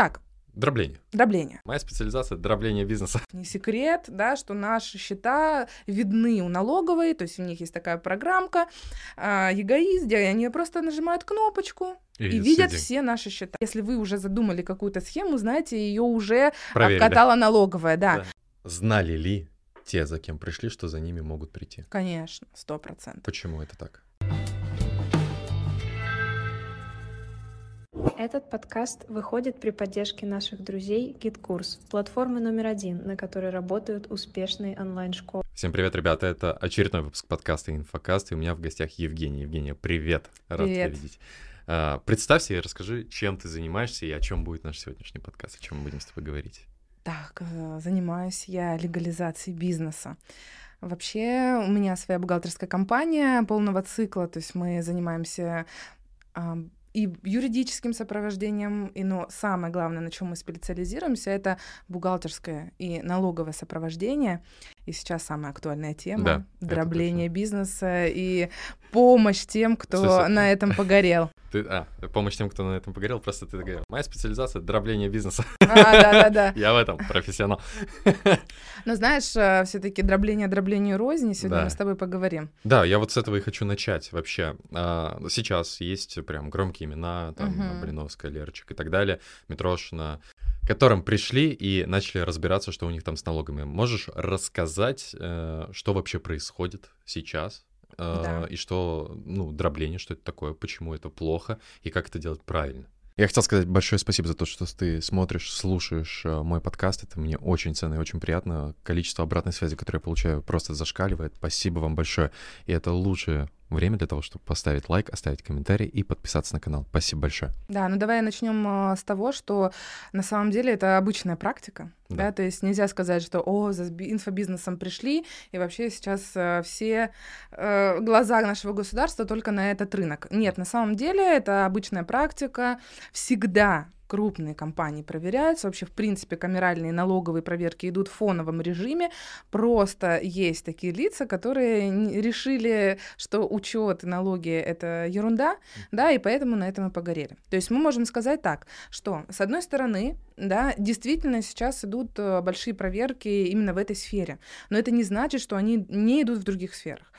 Так, Дробление. дробление. Моя специализация — дробление бизнеса. Не секрет, да, что наши счета видны у налоговой, то есть у них есть такая программка, а, эгоист, где они просто нажимают кнопочку и, видят сидим. все наши счета. Если вы уже задумали какую-то схему, знаете, ее уже Проверили. обкатала налоговая, да. Да. Знали ли те, за кем пришли, что за ними могут прийти? Конечно, сто процентов. Почему это так? Этот подкаст выходит при поддержке наших друзей GitKurs, платформы номер один, на которой работают успешные онлайн-школы. Всем привет, ребята. Это очередной выпуск подкаста «Инфокаст», и у меня в гостях Евгения. Евгения, привет. Рад тебя Привет. видеть. А, Представься и расскажи, чем ты занимаешься и о чем будет наш сегодняшний подкаст, о чем мы будем с тобой говорить. Так, э, занимаюсь я легализацией бизнеса. Вообще, у меня своя бухгалтерская компания полного цикла, то есть мы занимаемся и юридическим сопровождением, и, но самое главное, на чем мы специализируемся, это бухгалтерское и налоговое сопровождение. И сейчас самая актуальная тема Да, дробление бизнеса и помощь тем, кто на этом погорел. Ты, а, помощь тем, кто на этом погорел, просто ты говорил. Моя специализация — дробление бизнеса. А, да-да-да. Я в этом профессионал. Но знаешь, все-таки дробление дроблению рознь, и сегодня Да. мы с тобой поговорим. Да, я вот с этого и хочу начать вообще. А, Сейчас есть прям громкие имена, там, Мгм. Блиновская, Лерчик и так далее, Митрошина, к которым пришли и начали разбираться, что у них там с налогами. Можешь рассказать, э, что вообще происходит сейчас? Да. И что, ну, дробление, что это такое, почему это плохо, и как это делать правильно. Я хотел сказать большое спасибо за то, что ты смотришь, слушаешь э, мой подкаст. Это мне очень ценно и очень приятно. Количество обратной связи, которое я получаю, просто зашкаливает. Спасибо вам большое. И это лучшее время для того, чтобы поставить лайк, оставить комментарий и подписаться на канал. Спасибо большое. Да, ну давай начнем а, с того, что на самом деле это обычная практика, да, Да. то есть нельзя сказать, что о, за инфобизнесом пришли, и вообще сейчас а, все э, глаза нашего государства только на этот рынок. Нет, на самом деле это обычная практика, всегда крупные компании проверяются, вообще, в принципе, камеральные налоговые проверки идут в фоновом режиме, просто есть такие лица, которые решили, что учет и налоги — это ерунда, да, и поэтому на этом и погорели. То есть мы можем сказать так, что, с одной стороны, да, действительно сейчас идут э, большие проверки именно в этой сфере, но это не значит, что они не идут в других сферах.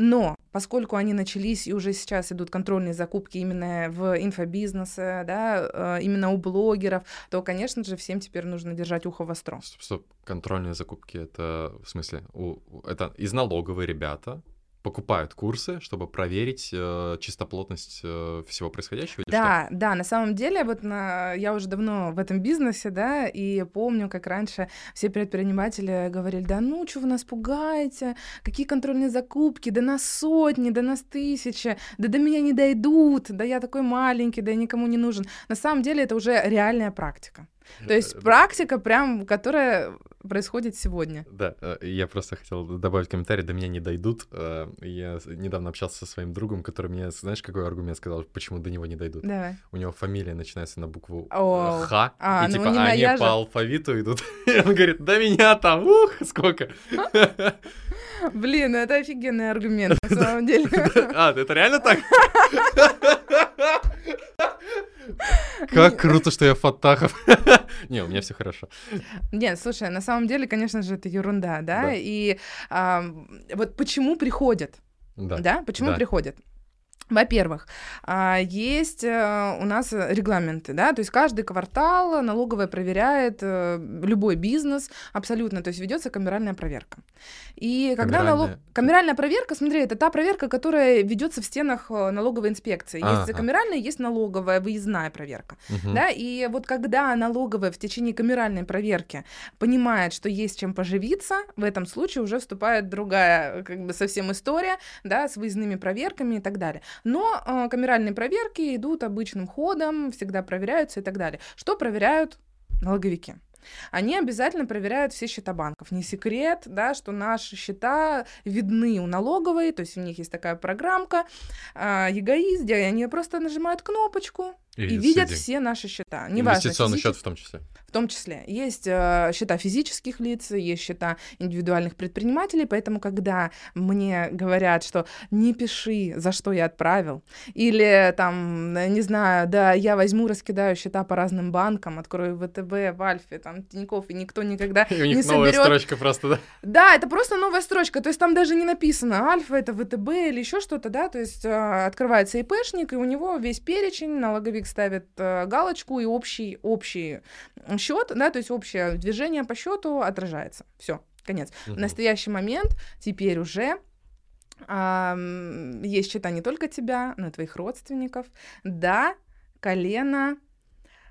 Но поскольку они начались и уже сейчас идут контрольные закупки именно в инфобизнесе, да, э, именно у блогеров, то, конечно же, всем теперь нужно держать ухо востро. Стоп, стоп. Контрольные закупки — это, в смысле, у, это из налоговой ребята покупают курсы, чтобы проверить э, чистоплотность э, всего происходящего? Да, да, на самом деле, вот на, я уже давно в этом бизнесе, да, и помню, как раньше все предприниматели говорили, да ну, что вы нас пугаете, какие контрольные закупки, да нас сотни, да нас тысячи, да до меня не дойдут, да я такой маленький, да я никому не нужен. На самом деле это уже реальная практика. То есть Э, практика прям, которая происходит сегодня. Да, э, я просто хотел добавить комментарий, до меня не дойдут. Э, Я недавно общался со своим другом, который мне, знаешь, какой аргумент сказал, почему до него не дойдут? Давай. У него фамилия начинается на букву. Х, А, и ну типа не они же. по алфавиту идут. И он говорит, до меня там, ух, сколько. Блин, ну это офигенный аргумент на самом деле. А, это реально так? Как круто, что я Фатахов. Не, у меня все хорошо. Нет, слушай, на самом деле, конечно же, это ерунда, да? И вот почему приходят, Да. да? Почему Да. приходят? Во-первых, а, есть э, у нас регламенты, да, то есть каждый квартал налоговая проверяет э, любой бизнес абсолютно, то есть ведется камеральная проверка. И когда налог... Камеральная- камеральная проверка, смотри, это та проверка, которая ведется в стенах э, налоговой инспекции. Есть Ага. камеральная, есть налоговая выездная проверка. Мгм. Да, и вот когда налоговая в течение камеральной проверки понимает, что есть чем поживиться, в этом случае уже вступает другая как бы совсем история, да, с выездными проверками и так далее. Но э, камеральные проверки идут обычным ходом, всегда проверяются и так далее. Что проверяют налоговики? Они обязательно проверяют все счета банков. Не секрет, да, что наши счета видны у налоговой, то есть у них есть такая программка, а, эгоист, где они просто нажимают кнопочку, И и, видят деньги. все наши счета. Неважно, Инвестиционный счет в том числе. в том числе. Есть э, счета физических лиц, есть счета индивидуальных предпринимателей, поэтому когда мне говорят, что не пиши, за что я отправил, или там, э, не знаю, да, я возьму, раскидаю счета по разным банкам, открою ВТБ, в Альфе, там, Тинькофф, и никто никогда И у не них новая соберет строчка просто, да? да, это просто новая строчка, то есть там даже не написано Альфа, это ВТБ или еще что-то, да, то есть э, открывается ИПшник, и у него весь перечень, налоговик ставит э, галочку, и общий, общий счет, да, то есть общее движение по счету отражается. Все, конец. В Мгм. настоящий момент теперь уже ам, есть счета не только тебя, но и твоих родственников. Да, колено.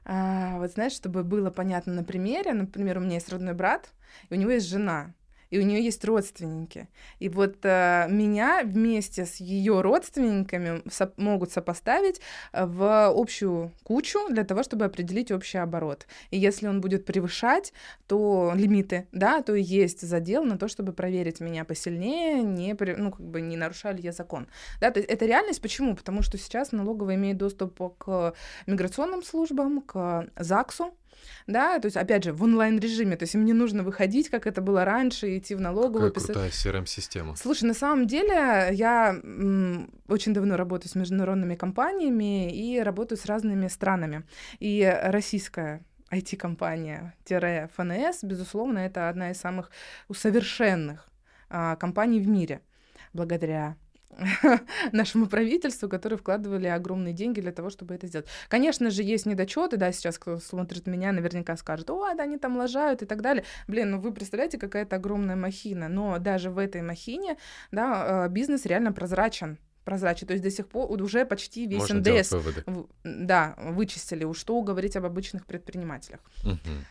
А, вот знаешь, чтобы было понятно на примере, например, у меня есть родной брат, и у него есть жена, и у нее есть родственники. И вот э, меня вместе с ее родственниками со- могут сопоставить э, в общую кучу для того, чтобы определить общий оборот. И если он будет превышать, то лимиты, да, то есть задел на то, чтобы проверить меня посильнее, не, ну, как бы не нарушали ли я закон. Да, то есть это реальность. Почему? Потому что сейчас налоговая имеет доступ к миграционным службам, к ЗАГСу, да, то есть, опять же, в онлайн-режиме, то есть им не нужно выходить, как это было раньше, идти в налоговую, Какая писать. крутая CRM-система. Слушай, на самом деле я очень давно работаю с международными компаниями и работаю с разными странами. И российская IT-компания ФНС, безусловно, это одна из самых совершенных а, компаний в мире, благодаря нашему правительству, которые вкладывали огромные деньги для того, чтобы это сделать. Конечно же, есть недочеты, да, сейчас кто смотрит меня, наверняка скажет, о, да, они там лажают и так далее. Блин, ну вы представляете, какая-то огромная махина, но даже в этой махине, да, э, бизнес реально прозрачен прозрачен. То есть до сих пор уже почти весь Можно НДС да, вычистили. Уж что говорить об обычных предпринимателях. Мгм.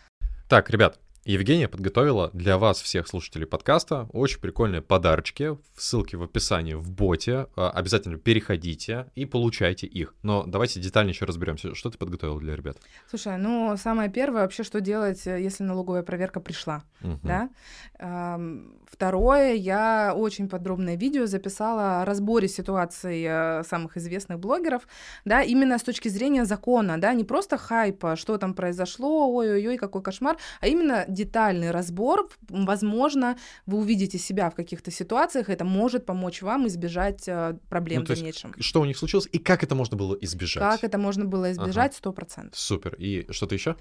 Так, ребят, Евгения подготовила для вас, всех слушателей подкаста, очень прикольные подарочки. Ссылки в описании в боте. А, Обязательно переходите и получайте их. Но давайте детально еще разберемся. Что ты подготовила для ребят? Слушай, ну самое первое вообще, что делать, э, если налоговая проверка пришла, Мгм. да? Второе, я очень подробное видео записала о разборе ситуаций э, самых известных блогеров, да, именно с точки зрения закона, да, не просто хайпа, что там произошло, ой-ой-ой, какой кошмар, а именно детальный разбор. Возможно, вы увидите себя в каких-то ситуациях, это может помочь вам избежать э, проблем Ну, в есть дальнейшем. Что у них случилось и как это можно было избежать? Как это можно было избежать, сто процентов. Супер. И что-то еще?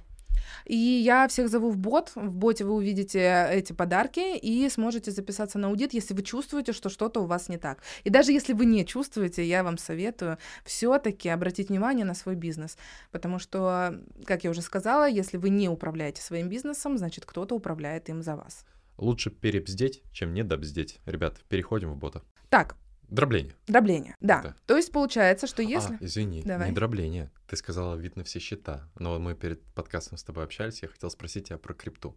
И я всех зову в бот. В боте вы увидите эти подарки и сможете записаться на аудит, если вы чувствуете, что что-то у вас не так. И даже если вы не чувствуете, я вам советую все-таки обратить внимание на свой бизнес. Потому что, как я уже сказала, если вы не управляете своим бизнесом, значит, кто-то управляет им за вас. Лучше перебздеть, чем недобздеть. Ребят, переходим в бота. Так, Дробление. дробление. Да. Да. То есть получается, что если... А, извини, Давай. не дробление. Ты сказала, видно все счета. Но мы перед подкастом с тобой общались, я хотел спросить тебя про крипту.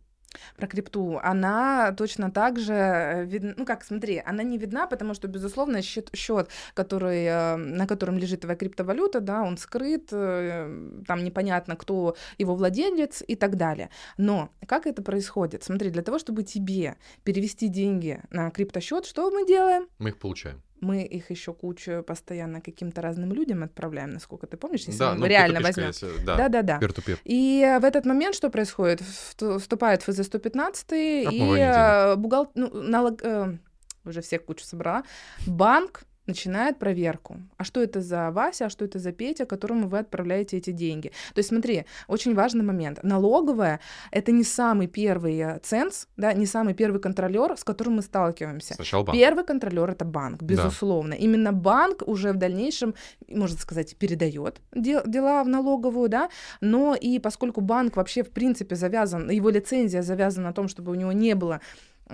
про крипту, она точно так же э, видна, ну как, смотри, она не видна, потому что, безусловно, счет, счет который, э, на котором лежит твоя криптовалюта, да, он скрыт, э, там непонятно, кто его владелец и так далее. Но как это происходит? Смотри, для того, чтобы тебе перевести деньги на криптосчет, что мы делаем? Мы их получаем. Мы их еще кучу постоянно каким-то разным людям отправляем, насколько ты помнишь, если да, мы ну, реально P2P, возьмем. скорее всего, Да, Да-да-да. peer-to-peer. И э, в этот момент что происходит? Всту- Вступает ФЗ-115, и Отмывание э, бухгал... ну, налог... э, уже всех кучу собрала. Банк начинает проверку. А что это за Вася, а что это за Петя, которому вы отправляете эти деньги? То есть смотри, очень важный момент. Налоговая — это не самый первый э, ценз, да, не самый первый контролер, с которым мы сталкиваемся. Сначала банк. Первый контролер это банк, безусловно. Именно банк уже в дальнейшем, можно сказать, передает дела в налоговую, да. Но и поскольку банк вообще в принципе завязан, его лицензия завязана на том, чтобы у него не было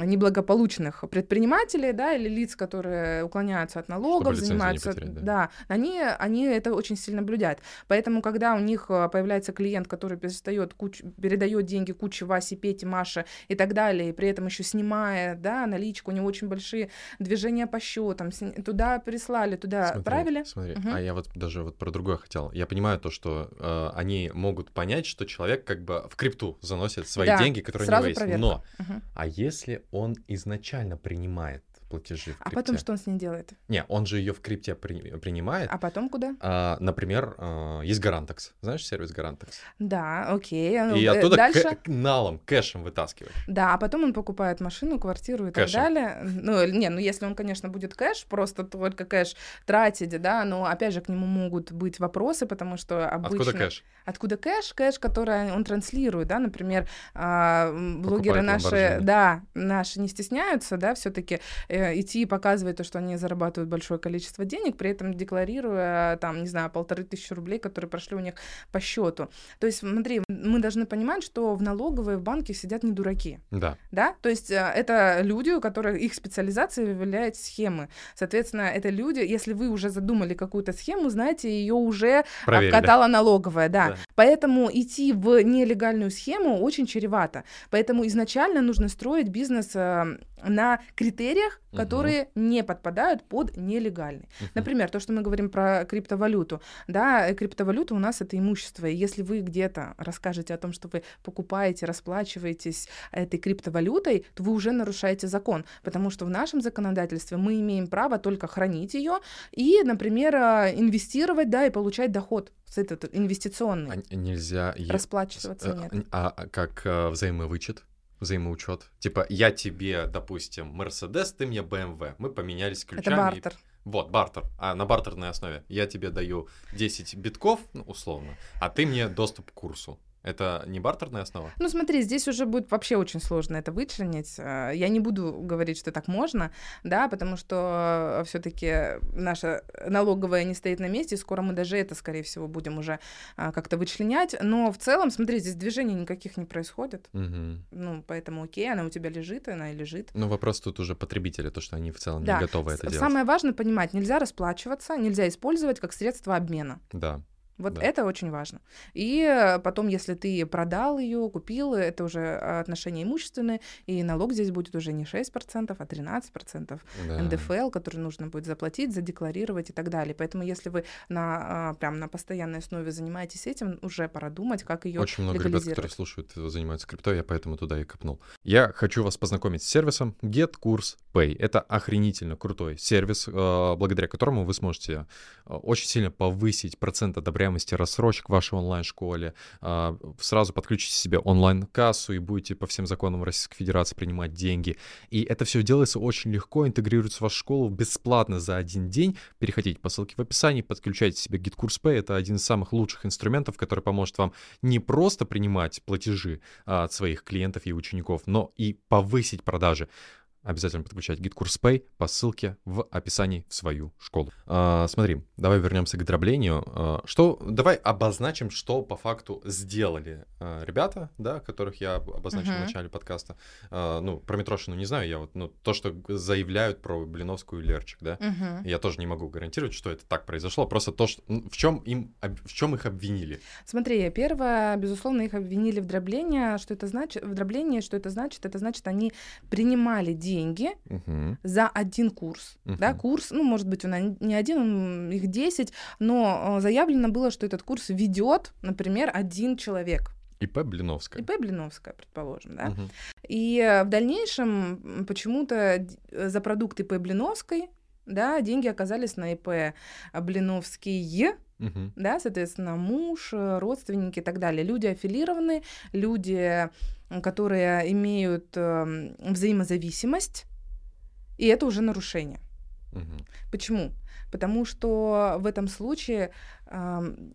неблагополучных предпринимателей, да, или лиц, которые уклоняются от налогов, занимаются, потерять, да. да, они, они это очень сильно наблюдают. Поэтому, когда у них э, появляется клиент, который перестает куч... передает деньги куче Васе, Пете, Маше и так далее, и при этом еще снимая, да, наличку, у него очень большие движения по счетам, туда прислали, туда Смотри, отправили. Смотри, Мгм. а я вот даже вот про другое хотел. Я понимаю то, что э, они могут понять, что человек как бы в крипту заносит свои Да, деньги, которые у него есть. проверка. Но, Мгм. а если он изначально принимает платежи в А крипте. потом что он с ней делает? Не, он же ее в крипте при- принимает. А потом куда? А, например, а, есть Garantex. Знаешь сервис Garantex? Да, окей. ну, И э, оттуда дальше. кэ- налом, кэшем вытаскивать. Да, а потом он покупает машину, квартиру и так Кэшем. далее. Ну, или- не, ну если он, конечно, будет кэш, просто только кэш тратить, да, но опять же к нему могут быть вопросы, потому что обычно... Откуда кэш? Откуда кэш? Кэш, который он транслирует, да, например, а, блогеры Покупает наши, да, наши не стесняются, да, все-таки идти и показывать то, что они зарабатывают большое количество денег, при этом декларируя, там, не знаю, полторы тысячи рублей, которые прошли у них по счету. То есть, смотри, мы должны понимать, что в налоговой в банке сидят не дураки Да. да, то есть э, это люди, у которых их специализацией являются схемы. Соответственно, это люди, если вы уже задумали какую-то схему, знаете, ее уже Проверили. обкатала налоговая, да. Да. Поэтому идти в нелегальную схему очень чревато. Поэтому изначально нужно строить бизнес э, на критериях, Которые не подпадают под нелегальный. Мгм. Например, то, что мы говорим про криптовалюту. Да, криптовалюта у нас это имущество. И если вы где-то расскажете о том, что вы покупаете, расплачиваетесь этой криптовалютой, то вы уже нарушаете закон. Потому что в нашем законодательстве мы имеем право только хранить ее и, например, э, инвестировать, да, и получать доход с этот инвестиционный. А нельзя... Расплачиваться э, нет. А, а как э, взаимовычет? Взаимоучет. Типа, я тебе, допустим, Мерседес, ты мне БМВ. Мы поменялись ключами. Это и- бартер. Вот, бартер. А на бартерной основе. Я тебе даю 10 битков, ну, условно, а ты мне доступ к курсу. Это не бартерная основа? Ну, смотри, здесь уже будет вообще очень сложно это вычленить. Э, Я не буду говорить, что так можно, да, потому что все-таки наша налоговая не стоит на месте, и скоро мы даже это, скорее всего, будем уже а, как-то вычленять. Но в целом, смотри, здесь движений никаких не происходит. Мгм. Ну, поэтому окей, она у тебя лежит, она и лежит. Ну, вопрос тут уже потребителя, то, что они в целом Да. не готовы это С- делать. Самое важное понимать, нельзя расплачиваться, нельзя использовать как средство обмена. Да. Вот Да. это очень важно. И э, потом, если ты продал ее, купил, это уже э, отношения имущественные, и налог здесь будет уже не 6%, а 13%. да. НДФЛ, который нужно будет заплатить, задекларировать и так далее. Поэтому, если вы на, а, прям на постоянной основе занимаетесь этим, уже пора думать, как ее Очень много ребят, которые слушают, э, занимаются криптой, я поэтому туда и копнул. Я хочу вас познакомить с сервисом Get Kurs Pay. Это охренительно крутой сервис, э, благодаря которому вы сможете очень сильно повысить процент одобряемости рассрочек в вашей онлайн-школе, э, сразу подключите себе онлайн-кассу и будете по всем законам Российской Федерации принимать деньги. И это все делается очень легко, интегрируется в вашу школу бесплатно за один день. Переходите по ссылке в описании, подключайте себе GitKurs Pay. Это один из самых лучших инструментов, который поможет вам не просто принимать платежи а, от своих клиентов и учеников, но и повысить продажи. Обязательно подключать GitKurs Pay по ссылке в описании в свою школу. А, смотри, давай вернемся к дроблению. А, что, давай обозначим, что по факту сделали а, ребята, да, которых я об- обозначил в Мгм. начале подкаста. А, ну, про Митрошину не знаю, я вот, ну, то, что заявляют про Блиновскую и Лерчик, да, Мгм. я тоже не могу гарантировать, что это так произошло, просто то, что, м, в чем им, в чем их обвинили. Смотри, первое, безусловно, их обвинили в дроблении. Что это значит? В дроблении, что это значит? Это значит, они принимали деньги Мгм. за один курс. Да, Мгм. курс, ну, может быть, он не один, он, их 10, но э, заявлено было, что этот курс ведет, например, один человек. ИП Блиновская. ИП Блиновская, предположим, да. Мгм. И э, в дальнейшем почему-то э, за продукт ИП Блиновской, да, деньги оказались на ИП Блиновский, Мгм. да, соответственно, муж, родственники и так далее. Люди аффилированы, люди, которые имеют эм, взаимозависимость, и это уже нарушение. Мгм. Почему? Потому что в этом случае ам,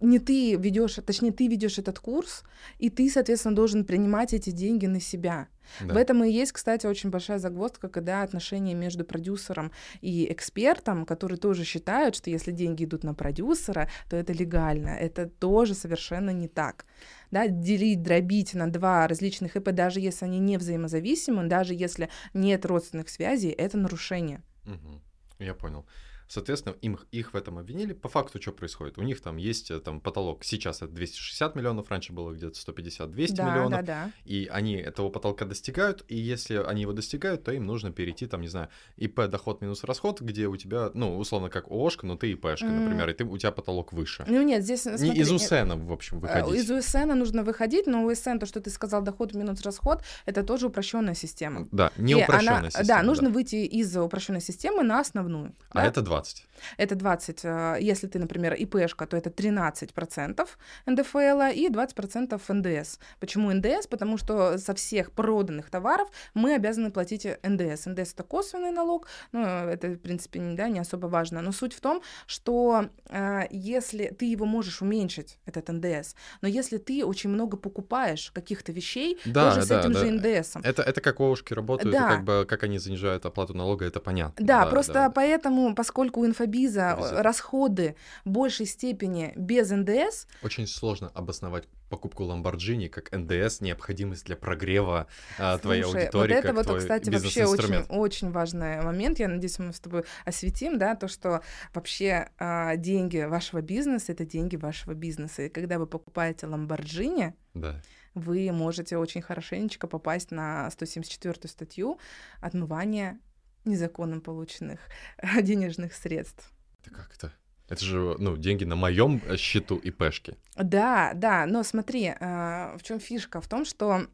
не ты ведешь, точнее, ты ведешь этот курс, и ты, соответственно, должен принимать эти деньги на себя. Да. В этом и есть, кстати, очень большая загвоздка, когда отношения между продюсером и экспертом, которые тоже считают, что если деньги идут на продюсера, то это легально. Это тоже совершенно не так. Да, делить, дробить на два различных ИП, даже если они не взаимозависимы, даже если нет родственных связей, это нарушение. Мгм. Я понял. Соответственно, им, их в этом обвинили. По факту что происходит? У них там есть э, там потолок. Сейчас это 260 миллионов, раньше было где-то 150-200 Да, миллионов. да, да. И они этого потолка достигают, и если они его достигают, то им нужно перейти, там, не знаю, ИП доход минус расход, где у тебя, ну, условно, как ООшка, но ты ИПшка, М. например, и ты, у тебя потолок выше. Ну нет, здесь Не смотри, из э, УСНа, в общем, э, выходить. Из УСН нужно выходить, но УСН, то, что ты сказал, доход минус расход, это тоже упрощенная система. Да, не И упрощенная она- система. Да, нужно выйти из упрощенной системы на основную. А да. это 20. Это 20, э, если ты, например, ИПшка, то это 13% НДФЛ и 20% НДС. Почему НДС? Потому что со всех проданных товаров мы обязаны платить НДС. НДС это косвенный налог, ну, это, в принципе, не, да, не особо важно. Но суть в том, что э, если ты его можешь уменьшить, этот НДС, но если ты очень много покупаешь каких-то вещей, Да, тоже с да, этим да. же НДСом. Это, это как ООшки работают, Да. как бы как они занижают оплату налога, это понятно. Да, просто да. поэтому, поскольку у инфобиза Везет. расходы в большей степени без НДС, Очень сложно обосновать покупку Lamborghini как НДС, необходимость для прогрева а, твоей Слушай, аудитории, вот это вот, твой кстати, вообще очень, очень важный момент. Я надеюсь, мы с тобой осветим, да, то, что вообще а, деньги вашего бизнеса — это деньги вашего бизнеса. И когда вы покупаете Lamborghini, Да. вы можете очень хорошенечко попасть на 174 статью отмывания незаконно полученных денежных средств. Это как это? Это же, ну, деньги на моем счету ИПшки. Да, да, но смотри, а, в чем фишка? В том, что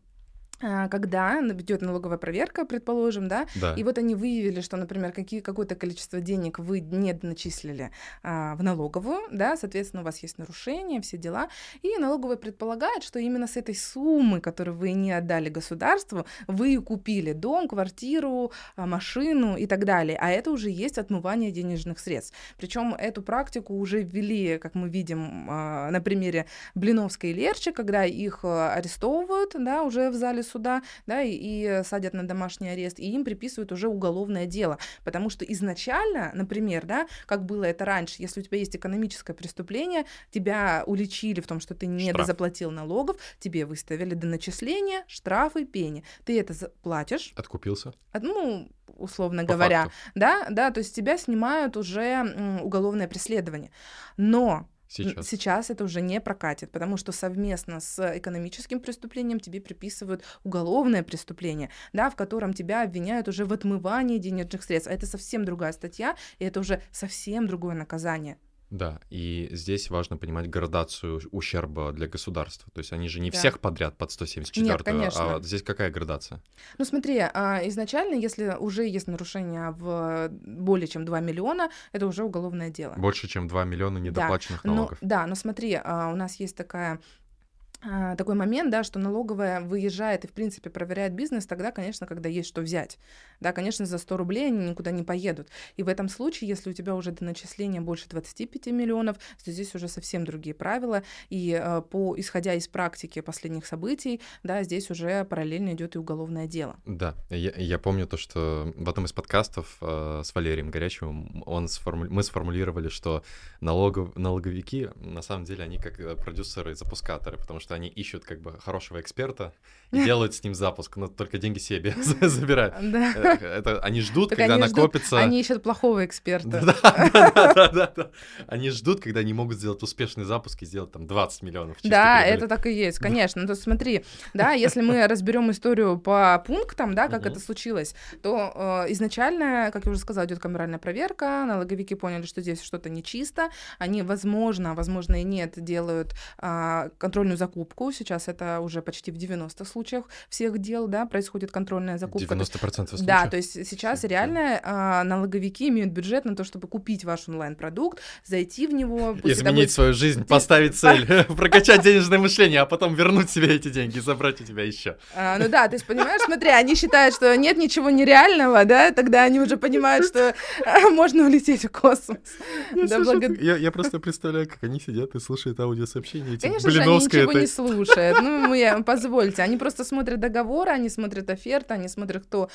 когда идет налоговая проверка, предположим, да, Да. и вот они выявили, что, например, какие, какое-то количество денег вы не начислили а, в налоговую, да, соответственно, у вас есть нарушения, все дела, и налоговая предполагает, что именно с этой суммы, которую вы не отдали государству, вы купили дом, квартиру, а, машину и так далее, а это уже есть отмывание денежных средств. Причем эту практику уже ввели, как мы видим а, на примере Блиновской и Лерчи, когда их а, арестовывают, да, уже в зале суда, да, и, и садят на домашний арест, и им приписывают уже уголовное дело. Потому что изначально, например, да, как было это раньше, если у тебя есть экономическое преступление, тебя уличили в том, что ты не Штраф. заплатил налогов, тебе выставили до начисления, штрафы, пени. Ты это платишь, Откупился. а, ну, условно По говоря, факту. да, да, то есть тебя снимают уже уголовное преследование. Но Сейчас. Сейчас это уже не прокатит, потому что совместно с экономическим преступлением тебе приписывают уголовное преступление, да, в котором тебя обвиняют уже в отмывании денежных средств. А это совсем другая статья, и это уже совсем другое наказание. Да, и здесь важно понимать градацию ущерба для государства. То есть они же не Да. всех подряд под 174 Нет, конечно. а здесь какая градация? Ну смотри, а, изначально, если уже есть нарушение в более чем 2 миллиона, это уже уголовное дело. Больше, чем 2 миллиона недоплаченных Но, налогов. да, но смотри, а, у нас есть такая а, такой момент, да, что налоговая выезжает и, в принципе, проверяет бизнес тогда, конечно, когда есть что взять. Да, конечно, за 100 рублей они никуда не поедут. И в этом случае, если у тебя уже до начисления больше 25 миллионов, то здесь уже совсем другие правила. И а, по, исходя из практики последних событий, да, здесь уже параллельно идет и уголовное дело. Да, я, я помню то, что в одном из подкастов э, с Валерием Горячевым он сформу- мы сформулировали, что налогов... налоговики, на самом деле, они как э, продюсеры и запускаторы, потому что они ищут как бы хорошего эксперта и делают с ним запуск, но только деньги себе забирают. Э, Это они ждут, когда накопится... Они ищут плохого эксперта. Да, да, да, да, да. Они ждут, когда они могут сделать успешный запуск и сделать там 20 миллионов. Да, это так и есть, конечно. Ну, То смотри, да, если мы разберем историю по пунктам, да, как это случилось, то э, изначально, как я уже сказала, идет камеральная проверка, налоговики поняли, что здесь что-то нечисто, они, возможно, возможно и нет, делают а, контрольную закупку. Сейчас это уже почти в 90 случаях всех дел, да, происходит контрольная закупка. То есть 90% случаев. да, то есть сейчас Всё, реально а, налоговики имеют бюджет на то, чтобы купить ваш онлайн-продукт, зайти в него, Изменить будет свою жизнь, поставить цель, прокачать денежное мышление, а потом вернуть себе эти деньги забрать у тебя еще. А, ну да, то есть, понимаешь, смотри, они считают, что нет ничего нереального, да, тогда они уже понимают, что а, можно улететь в космос. Да, благо- Я, я просто представляю, как они сидят и слушают аудиосообщения. Эти Конечно же, они Блиновской ничего не этой. слушают. Ну, я, позвольте, они просто смотрят договоры, они смотрят оферты, они смотрят, кто,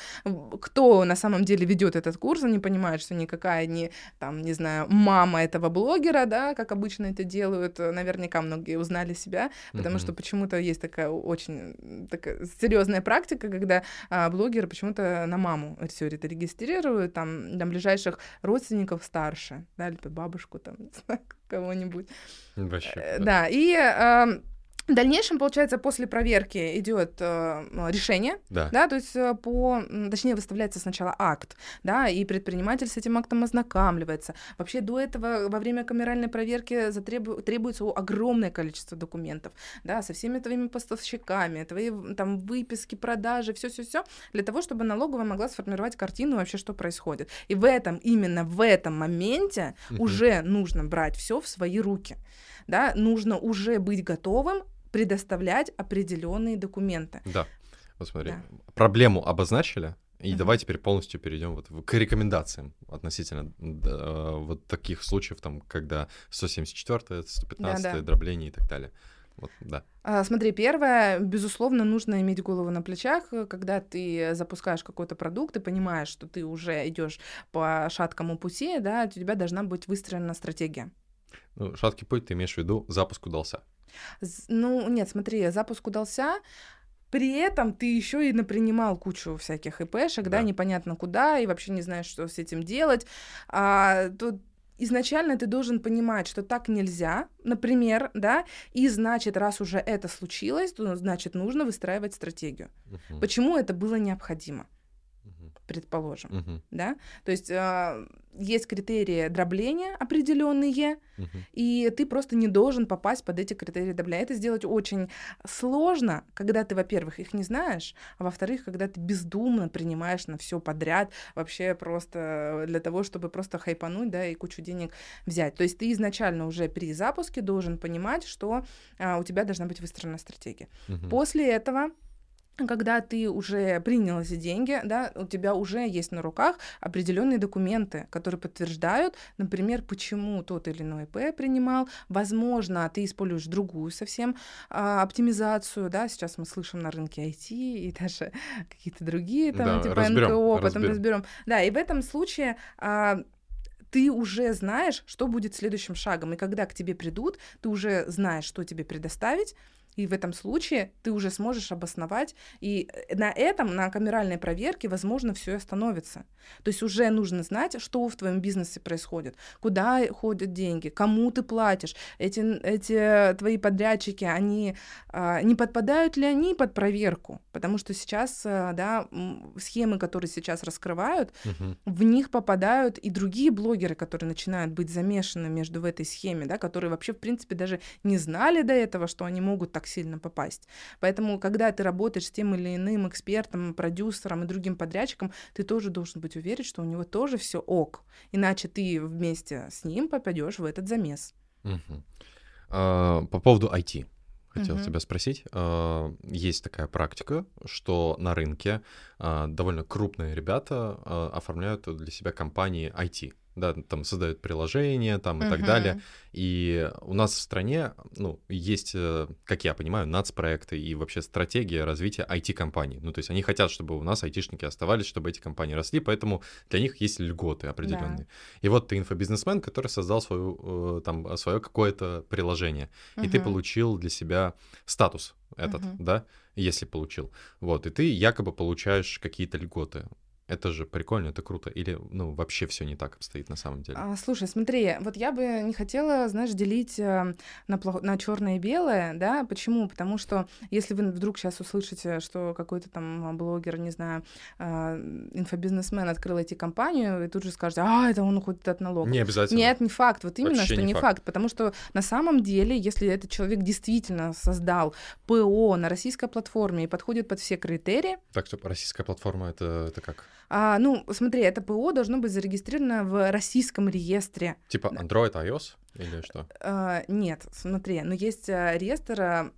кто на самом деле ведет этот курс, они понимают, что никакая не, там, не знаю, мама этого блогера, да, как обычно это делают, наверняка многие узнали себя, потому mm-hmm. что почему-то есть такая очень такая серьезная практика, когда а, блогеры почему-то на маму все это регистрируют, там, на ближайших родственников старше, да, либо бабушку, там, кого-нибудь. Вообще. Э, да, и э, в дальнейшем, получается, после проверки идет э, решение, да. да, то есть э, по, точнее, выставляется сначала акт, да, и предприниматель с этим актом ознакомливается. Вообще до этого во время камеральной проверки затребу, требуется огромное количество документов, да, со всеми твоими поставщиками, твои там выписки, продажи, все-все-все, для того, чтобы налоговая могла сформировать картину вообще, что происходит. И в этом, именно в этом моменте uh-huh. уже нужно брать все в свои руки, да, нужно уже быть готовым предоставлять определенные документы. Да. Вот смотри, да. проблему обозначили, и uh-huh. давай теперь полностью перейдем вот к рекомендациям относительно да, вот таких случаев, там, когда 174, 115, да, да. дробление и так далее. Вот, да. А, смотри, первое, безусловно, нужно иметь голову на плечах, когда ты запускаешь какой-то продукт, и понимаешь, что ты уже идешь по шаткому пути, да, у тебя должна быть выстроена стратегия. Ну, шаткий путь ты имеешь в виду, запуск удался. Ну, нет, смотри, запуск удался, при этом ты еще и напринимал кучу всяких ИПшек, да. да, непонятно куда, и вообще не знаешь, что с этим делать. А, тут изначально ты должен понимать, что так нельзя, например, да, и значит, раз уже это случилось, то значит нужно выстраивать стратегию. Угу. Почему это было необходимо? Предположим, uh-huh. да, то есть э, есть критерии дробления определенные, uh-huh. и ты просто не должен попасть под эти критерии дробления. Это сделать очень сложно, когда ты, во-первых, их не знаешь, а во-вторых, когда ты бездумно принимаешь на все подряд, вообще просто для того, чтобы просто хайпануть, да, и кучу денег взять. То есть ты изначально уже при запуске должен понимать, что э, у тебя должна быть выстроена стратегия. Uh-huh. После этого когда ты уже принял эти деньги, да, у тебя уже есть на руках определенные документы, которые подтверждают, например, почему тот или иной ИП принимал. Возможно, ты используешь другую совсем а, оптимизацию, да, сейчас мы слышим на рынке IT и даже какие-то другие там, да, типа разберем, НКО, потом разберем. Да, и в этом случае а, ты уже знаешь, что будет следующим шагом. И когда к тебе придут, ты уже знаешь, что тебе предоставить, и в этом случае ты уже сможешь обосновать, и э, на этом, на камеральной проверке, возможно, все остановится. То есть уже нужно знать, что в твоем бизнесе происходит, куда ходят деньги, кому ты платишь, эти, эти твои подрядчики, они а, не подпадают ли они под проверку, потому что сейчас, а, да, схемы, которые сейчас раскрывают, угу. в них попадают и другие блогеры, которые начинают быть замешаны между в этой схеме, да, которые вообще, в принципе, даже не знали до этого, что они могут так сильно попасть. Поэтому, когда ты работаешь с тем или иным экспертом, продюсером и другим подрядчиком, ты тоже должен быть уверен, что у него тоже все ок. Иначе ты вместе с ним попадешь в этот замес. Угу. А, по поводу IT хотел uh-huh. тебя спросить. А, есть такая практика, что на рынке а, довольно крупные ребята оформляют для себя компании IT да, там создают приложения там и uh-huh. так далее. И у нас в стране, ну, есть, э, как я понимаю, нацпроекты и вообще стратегия развития IT-компаний. Ну, то есть они хотят, чтобы у нас айтишники оставались, чтобы эти компании росли, поэтому для них есть льготы определенные. Да. И вот ты инфобизнесмен, который создал свою, э, там, свое какое-то приложение, uh-huh. и ты получил для себя статус этот, uh-huh. да, если получил. Вот, и ты якобы получаешь какие-то льготы. Это же прикольно, это круто. Или, ну, вообще все не так обстоит на самом деле? А, слушай, смотри, вот я бы не хотела, знаешь, делить э, на, плох... на черное и белое, да? Почему? Потому что если вы вдруг сейчас услышите, что какой-то там блогер, не знаю, э, инфобизнесмен открыл эти компанию, и тут же скажете, а, это он уходит от налогов. Не обязательно. Нет, не факт. Вот именно, Вообще что не факт. факт. Потому что на самом деле, если этот человек действительно создал ПО на российской платформе и подходит под все критерии... Так, стоп, российская платформа это, это как? А, ну, смотри, это ПО должно быть зарегистрировано в российском реестре. Типа Android, iOS или что? А, нет, смотри, но есть а, реестр а,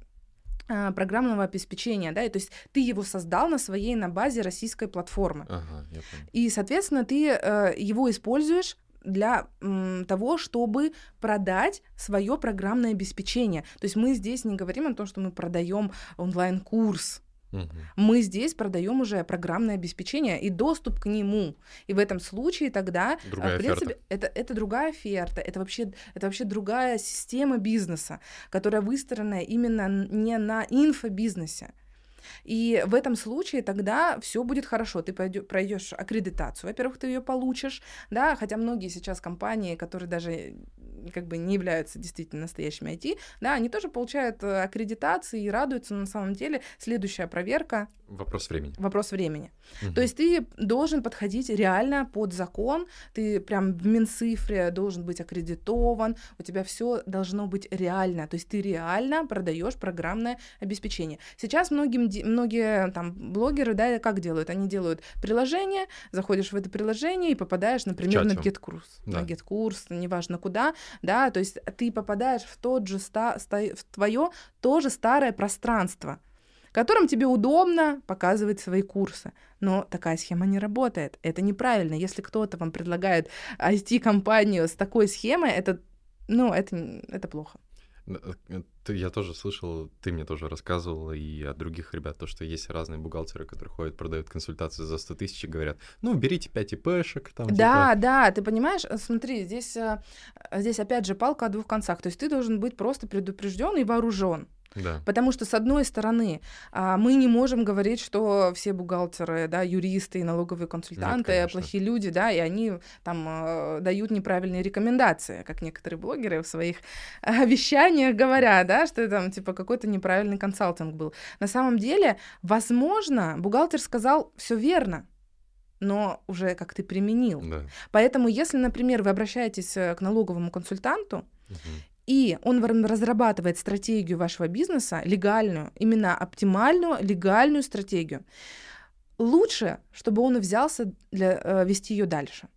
а, программного обеспечения, да, и то есть ты его создал на своей, на базе российской платформы. Ага, я понял. И, соответственно, ты э, его используешь для м, того, чтобы продать свое программное обеспечение. То есть мы здесь не говорим о том, что мы продаем онлайн-курс. Мгм. Мы здесь продаем уже программное обеспечение и доступ к нему. И в этом случае тогда, а, Другая в принципе, оферта. это, это другая оферта, это вообще, это вообще другая система бизнеса, которая выстроена именно не на инфобизнесе. И в этом случае тогда все будет хорошо. Ты пройдешь аккредитацию, во-первых, ты ее получишь, да, хотя многие сейчас компании, которые даже как бы не являются действительно настоящими IT, да, они тоже получают э, аккредитации и радуются, но на самом деле следующая проверка Вопрос времени. вопрос времени. Мгм. То есть ты должен подходить реально под закон, ты прям в Минцифре должен быть аккредитован, у тебя все должно быть реально, то есть ты реально продаешь программное обеспечение. Сейчас многим, многие там блогеры, да, как делают? Они делают приложение, заходишь в это приложение и попадаешь, например, на. GetCourse, Да. на GetCourse, неважно куда, да, то есть ты попадаешь в тот же, ста- ста- в твое тоже старое пространство, в котором тебе удобно показывать свои курсы. Но такая схема не работает. Это неправильно. Если кто-то вам предлагает IT-компанию с такой схемой, это, ну, это, это плохо. Э, я тоже слышал, ты мне тоже рассказывал, и от других ребят, то, что есть разные бухгалтеры, которые ходят, продают консультации за 100 тысяч и говорят, ну, берите 5 ИПшек, там, Да, типа, да, ты понимаешь, э, смотри, здесь, э, здесь опять же палка о двух концах. То есть ты должен быть просто предупрежден и вооружен. Да. Потому что, с одной стороны, а, мы не можем говорить, что все бухгалтеры, да, юристы и налоговые консультанты конечно. плохие люди, да, и они там э, дают неправильные рекомендации, как некоторые блогеры в своих э, вещаниях говорят, да, что там типа какой-то неправильный консалтинг был. На самом деле, возможно, бухгалтер сказал все верно, но уже как ты применил. Да. Поэтому, если, например, вы обращаетесь э, к налоговому консультанту, Мгм. И он разрабатывает стратегию вашего бизнеса, легальную, именно оптимальную, легальную стратегию. Лучше, чтобы он взялся для, э, вести ее дальше.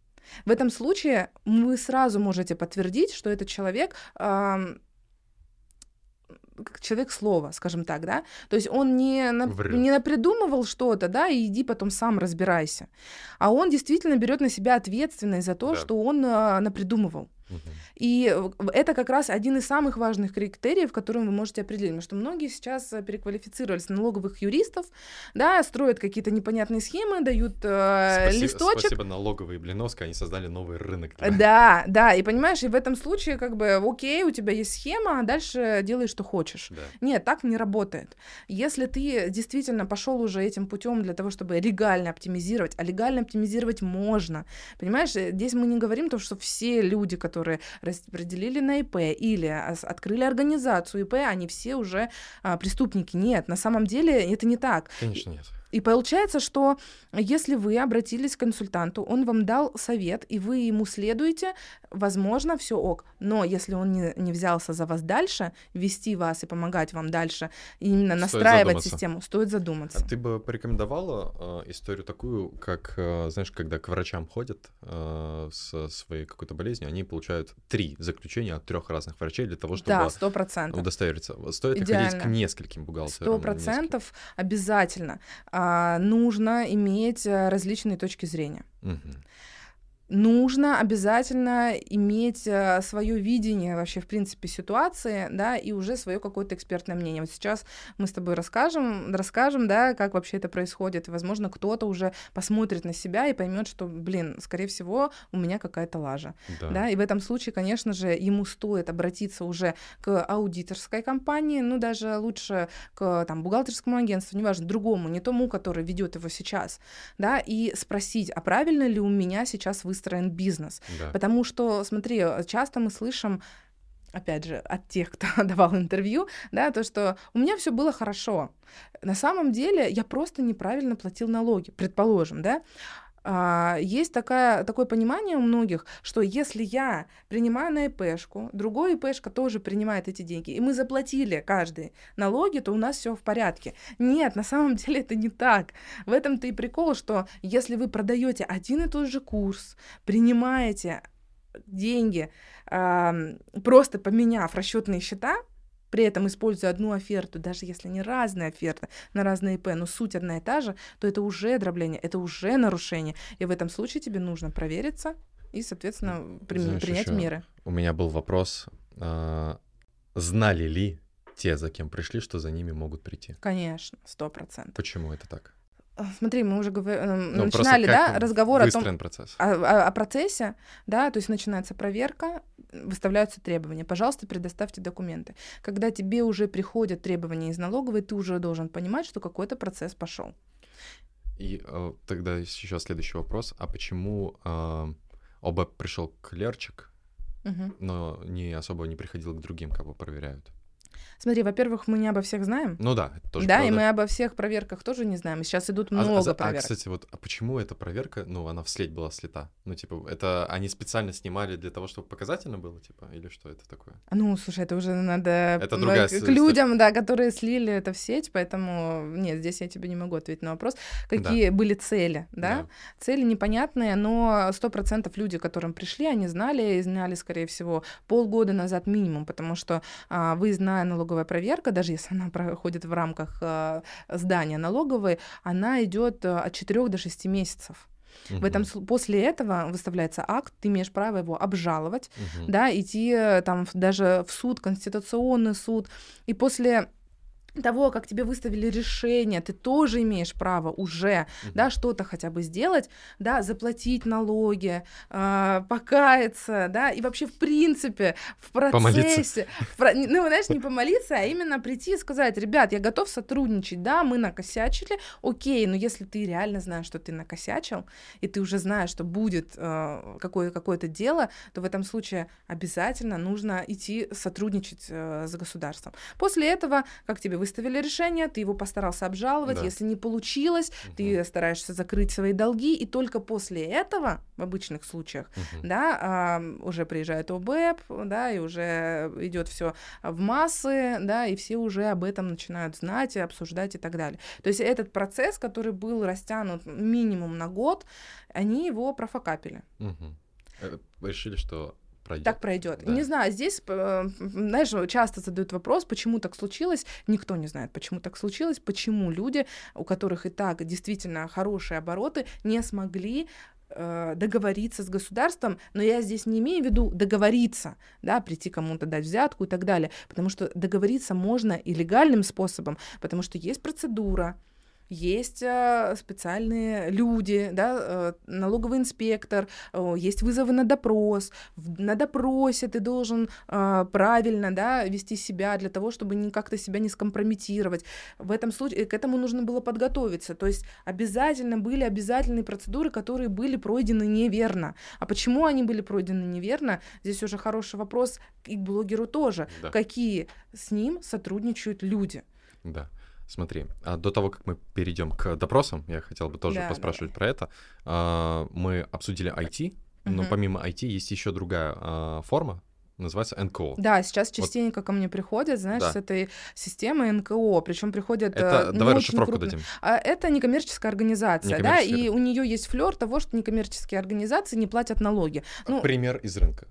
В этом случае вы сразу можете подтвердить, что этот человек как человек слова, скажем так, да, то есть он не, на, не напридумывал что-то, да, и иди потом сам разбирайся, а он действительно берет на себя ответственность за то, Да. что он а, напридумывал. И это как раз один из самых важных критериев, которым вы можете определить. Потому что многие сейчас э, переквалифицировались на налоговых юристов, да, строят какие-то непонятные схемы, дают э, Спаси- листочек. Спасибо налоговые Блиновской, они создали новый рынок. для- Да, да, и понимаешь, и в этом случае как бы окей, у тебя есть схема, а дальше делай, что хочешь. Да. Нет, так не работает. Если ты действительно пошел уже этим путем для того, чтобы легально оптимизировать, а легально оптимизировать можно, понимаешь, э, здесь мы не говорим то, что все люди, которые распределили на ИП или открыли организацию ИП, они все уже а, преступники. Нет, на самом деле это не так. Конечно, нет. И получается, что если вы обратились к консультанту, он вам дал совет, и вы ему следуете, возможно, все ок. Но если он не, не взялся за вас дальше, вести вас и помогать вам дальше, и именно Стоит настраивать задуматься. систему, стоит задуматься. А ты бы порекомендовала э, историю такую, как, э, знаешь, когда к врачам ходят э, со своей какой-то болезнью, они получают три заключения от трех разных врачей для того, чтобы Да, сто процентов. удостовериться. Стоит ли ходить к Идеально. нескольким бухгалтерам? Сто или процентов обязательно а, нужно иметь а, различные точки зрения. нескольким? Нужно обязательно иметь свое видение вообще, в принципе, ситуации, да, и уже свое какое-то экспертное мнение. Вот сейчас мы с тобой расскажем, расскажем, да, как вообще это происходит. Возможно, кто-то уже посмотрит на себя и поймет, что, блин, скорее всего, у меня какая-то лажа. Да. Да, и в этом случае, конечно же, ему стоит обратиться уже к аудиторской компании, ну, даже лучше к там, бухгалтерскому агентству, неважно, другому, не тому, который ведет его сейчас, да, и спросить, а правильно ли у меня сейчас выстроен бизнес? Да. Потому что, смотри, часто мы слышим опять же, от тех, кто давал интервью, да, то, что у меня все было хорошо. На самом деле я просто неправильно платил налоги, предположим, да. А, есть такая, такое понимание у многих, что если я принимаю на ИПшку, другой ИПшка тоже принимает эти деньги, и мы заплатили каждый налоги, то у нас все в порядке. Нет, на самом деле это не так. В этом-то и прикол, что если вы продаете один и тот же курс, принимаете деньги, а, просто поменяв расчетные счета, при этом используя одну оферту, даже если не разные оферты на разные ИП, но суть одна и та же, то это уже дробление, это уже нарушение. И в этом случае тебе нужно провериться и, соответственно, при- Знаешь, принять меры. У меня был вопрос, а, знали ли те, за кем пришли, что за ними могут прийти? Конечно, сто процентов. Почему это так? А, Смотри, мы уже говор- э, Ну, начинали, да, разговор о том, процесс. о, о- о процессе, да, то есть начинается проверка, выставляются требования. Пожалуйста, предоставьте документы. Когда тебе уже приходят требования из налоговой, ты уже должен понимать, что какой-то процесс пошел. И э, тогда еще следующий вопрос. А почему э, оба пришел клерчик, но не особо не приходил к другим, кого проверяют? Смотри, во-первых, мы не обо всех знаем. Ну да, это тоже да, правда. и мы обо всех проверках тоже не знаем. И сейчас идут А- много а, за- а, проверок. кстати, вот а почему эта проверка, ну, она вследь была слита? Ну, типа, это они специально снимали для того, чтобы показательно было, типа, или что это такое? Ну, слушай, это уже надо Это другая к, с- к людям, да, которые слили это в сеть, поэтому нет, здесь я тебе не могу ответить на вопрос, какие были цели, да? Цели непонятные, но сто процентов люди, к которым пришли, они знали, и знали, скорее всего, полгода назад минимум, потому что а, выездная налоговая проверка, даже если она проходит в рамках а, здания налоговой, она идет а, от 4 до 6 месяцев. В этом, после этого выставляется акт, ты имеешь право его обжаловать, мгм. да, идти э, там даже в суд, конституционный суд, и после того, как тебе выставили решение, ты тоже имеешь право уже, Мгм. да, что-то хотя бы сделать, да, заплатить налоги, а, покаяться, да, и вообще в принципе в Помолиться. процессе, в ну, знаешь, не помолиться, а именно прийти и сказать, ребят, я готов сотрудничать, да, мы накосячили, окей, но если ты реально знаешь, что ты накосячил, и ты уже знаешь, что будет э, какое- какое-то дело, то в этом случае обязательно нужно идти сотрудничать э, с государством. После этого, как тебе выставили решение, ты его постарался обжаловать, Да. если не получилось, ты Мгм, стараешься закрыть свои долги, и только после этого, в обычных случаях, мгм. да, а, уже приезжает ОБЭП, да, и уже идет все в массы, да, и все уже об этом начинают знать и обсуждать и так далее. То есть этот процесс, который был растянут минимум на год, они его профокапили. Мгм. Э, Решили, что пройдет. Так пройдет. Да. Не знаю, здесь, э, знаешь, часто задают вопрос, почему так случилось. Никто не знает, почему так случилось, почему люди, у которых и так действительно хорошие обороты, не смогли э, договориться с государством, но я здесь не имею в виду договориться, да, прийти кому-то дать взятку и так далее, потому что договориться можно и легальным способом, потому что есть процедура, есть э, специальные люди, да, э, налоговый инспектор, есть вызовы на допрос. На допросе ты должен э, правильно, да, вести себя для того, чтобы как-то себя не скомпрометировать. В этом случае к этому нужно было подготовиться. То есть обязательно были обязательные процедуры, которые были пройдены неверно. А почему они были пройдены неверно? Здесь уже хороший вопрос и к блогеру тоже. Да. Какие с ним сотрудничают люди? Да. Смотри, а до того, как мы перейдем к допросам, я хотел бы тоже Да, поспрашивать про это. А, Мы обсудили IT, но Мгм. помимо IT есть еще другая а, форма, называется НКО. Да, сейчас частенько ко мне приходят, знаешь, Да. с этой системой НКО, причем приходят Это э, не давай расшифровку крупные. дадим. А это некоммерческая организация, да, и Некоммерческая. у нее есть флер того, что некоммерческие организации не платят налоги. Ну, Пример из рынка.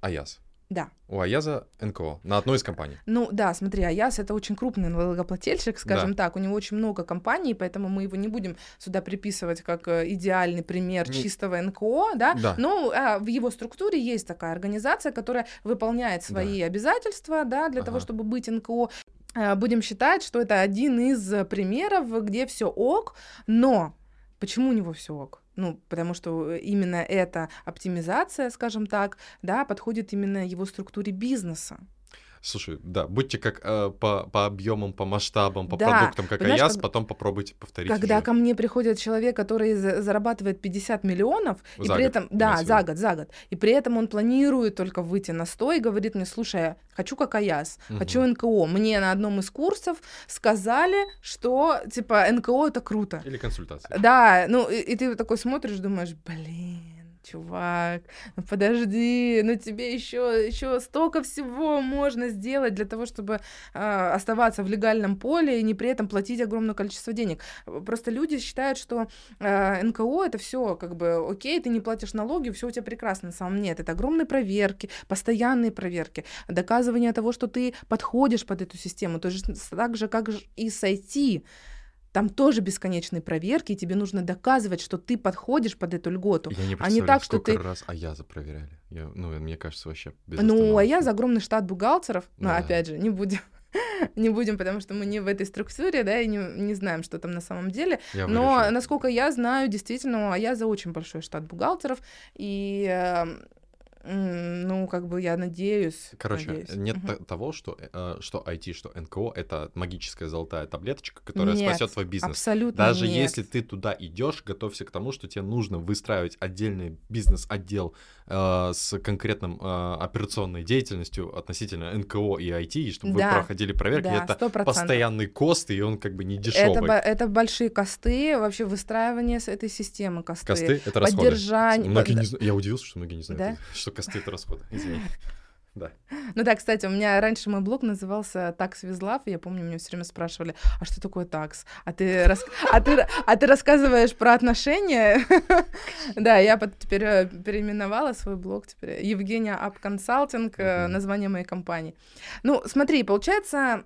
Аяз. Да. У Аяза НКО на одной из компаний. Ну да, смотри, Аяс это очень крупный налогоплательщик, скажем так, у него очень много компаний, поэтому мы его не будем сюда приписывать как э, идеальный пример Не- чистого НКО, да, Да. но а, в его структуре есть такая организация, которая выполняет свои обязательства, да, для того, Ага. чтобы быть НКО. Э, Будем считать, что это один из э, примеров, где все ок, но почему у него все ок? Ну, потому что именно эта оптимизация, скажем так, да, подходит именно его структуре бизнеса. Слушай, да, будьте как э, по, по объемам, по масштабам, по Да, продуктам, как понимаешь, Аяз, как- потом попробуйте повторить. Когда уже. ко мне приходит человек, который за- зарабатывает 50 миллионов, и За при год, этом, имеется да, за год, за год, и при этом он планирует только выйти на 100 и говорит мне, слушай, хочу как Аяс, хочу Мгм. НКО. Мне на одном из курсов сказали, что, типа, НКО это круто. Или консультация. Да, ну и, и ты такой смотришь, думаешь, блин, чувак, ну подожди, ну тебе еще еще столько всего можно сделать для того, чтобы а, оставаться в легальном поле и не при этом платить огромное количество денег. Просто люди считают, что а, НКО это все как бы окей, ты не платишь налоги, все у тебя прекрасно. На самом нет, это огромные проверки, постоянные проверки, доказывание того, что ты подходишь под эту систему. То есть так же, как и с IT там тоже бесконечные проверки, и тебе нужно доказывать, что ты подходишь под эту льготу. Я не а не так, что ты... раз Аяза проверяли. Я, ну, мне кажется, вообще без Ну, а я остановки. за огромный штат бухгалтеров, но Да. опять же, не будем. Не будем, потому что мы не в этой структуре, да, и не, не знаем, что там на самом деле. Я Но, вырежу. насколько я знаю, действительно, я за очень большой штат бухгалтеров, и, э, м, ну, как бы я надеюсь. Короче, надеюсь. нет та- того, что, э, что IT, что НКО — это магическая золотая таблеточка, которая Нет, спасет твой бизнес. Абсолютно Даже нет. если ты туда идешь, готовься к тому, что тебе нужно выстраивать отдельный бизнес-отдел э, с конкретным э, операционной деятельностью относительно НКО и IT, и чтобы Да, вы проходили проверки. да, это 100%. постоянный кост, и он как бы не Это, дешевый. бо- это большие косты, вообще выстраивание этой системы косты. Косты — это расходы. Поддержание. Многие не Я удивился, что многие не знают, Да? что косты — это расходы. Извини. Да. Ну да, кстати, у меня раньше мой блог назывался «Такс Визлав», и я помню, меня все время спрашивали, а что такое такс? А ты, рас... а ты, а ты рассказываешь про отношения? Да, я под- теперь э, переименовала свой блог, теперь Евгения Ап Консалтинг, э, название моей компании. Ну, смотри, получается...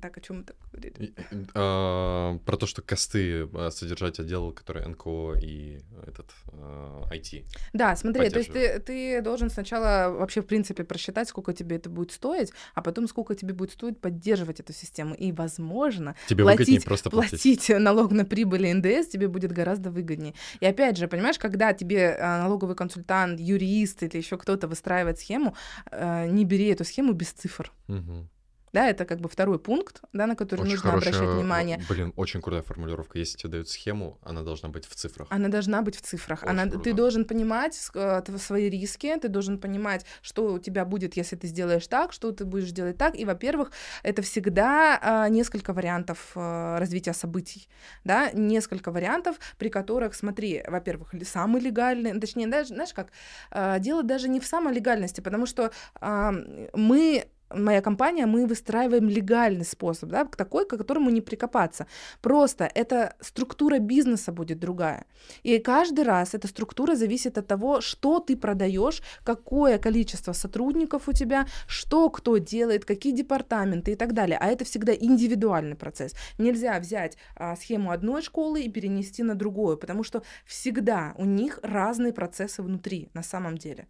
Так, о чем мы так говорили? А, Про то, что косты э, содержать отдел, который НКО и этот э, IT. Да, смотри, то есть ты, ты должен сначала вообще, в принципе, просчитать, сколько тебе это будет стоить, а потом сколько тебе будет стоить поддерживать эту систему. И, возможно, Тебе платить, просто платить. платить налог на прибыль и НДС тебе будет гораздо выгоднее. И опять же, понимаешь, когда тебе а, налоговый консультант, юрист или еще кто-то выстраивает схему, не бери эту схему без цифр. Мгм. Да, это как бы второй пункт, да, на который Очень нужно хорошая, обращать внимание. Блин, очень крутая формулировка. Если тебе дают схему, она должна быть в цифрах. Она должна быть в цифрах. Очень Она, круто. ты должен понимать э, свои риски, ты должен понимать, что у тебя будет, если ты сделаешь так, что ты будешь делать так. И, во-первых, это всегда а, несколько вариантов а, развития событий, да, несколько вариантов, при которых, смотри, во-первых, самый легальный, точнее, даже, знаешь как, а, дело даже не в самой легальности, потому что мы моя компания, мы выстраиваем легальный способ, да, такой, к которому не прикопаться. Просто эта структура бизнеса будет другая. И каждый раз эта структура зависит от того, что ты продаешь, какое количество сотрудников у тебя, что кто делает, какие департаменты и так далее. А это всегда индивидуальный процесс. Нельзя взять а, схему одной школы и перенести на другую, потому что всегда у них разные процессы внутри на самом деле.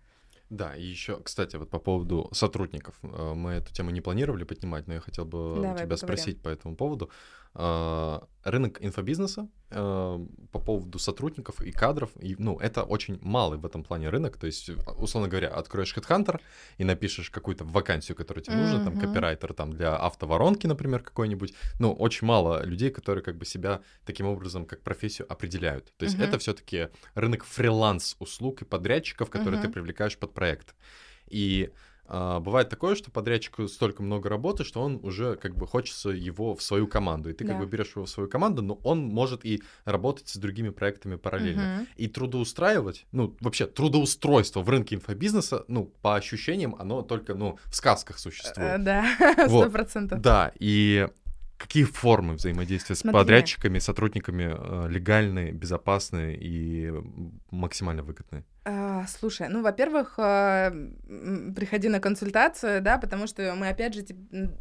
Да, и еще, кстати, вот по поводу сотрудников. Э, Мы эту тему не планировали поднимать, но я хотел бы у Давай тебя поговорим. спросить по этому поводу. А, Рынок инфобизнеса э, по поводу сотрудников и кадров, и, ну, это очень малый в этом плане рынок. То есть, условно говоря, откроешь HeadHunter и напишешь какую-то вакансию, которая тебе нужна, там, копирайтер там, для автоворонки, например, какой-нибудь. Ну, очень мало людей, которые как бы себя таким образом, как профессию определяют. То есть Мгм. это все-таки рынок фриланс-услуг и подрядчиков, которые ты Мгм. привлекаешь под проект. И а, бывает такое, что подрядчику столько много работы, что он уже как бы хочется его в свою команду. И ты как Да. бы берешь его в свою команду, но он может и работать с другими проектами параллельно. Мгм. И трудоустраивать, ну, вообще, трудоустройство в рынке инфобизнеса, ну, по ощущениям, оно только, ну, в сказках Э, существует. Да, Вот. сто процентов. Да, и какие формы взаимодействия с подрядчиками, сотрудниками э, легальные, безопасные и максимально выгодные? А, слушай, ну, во-первых, а, приходи на консультацию, да, потому что мы, опять же,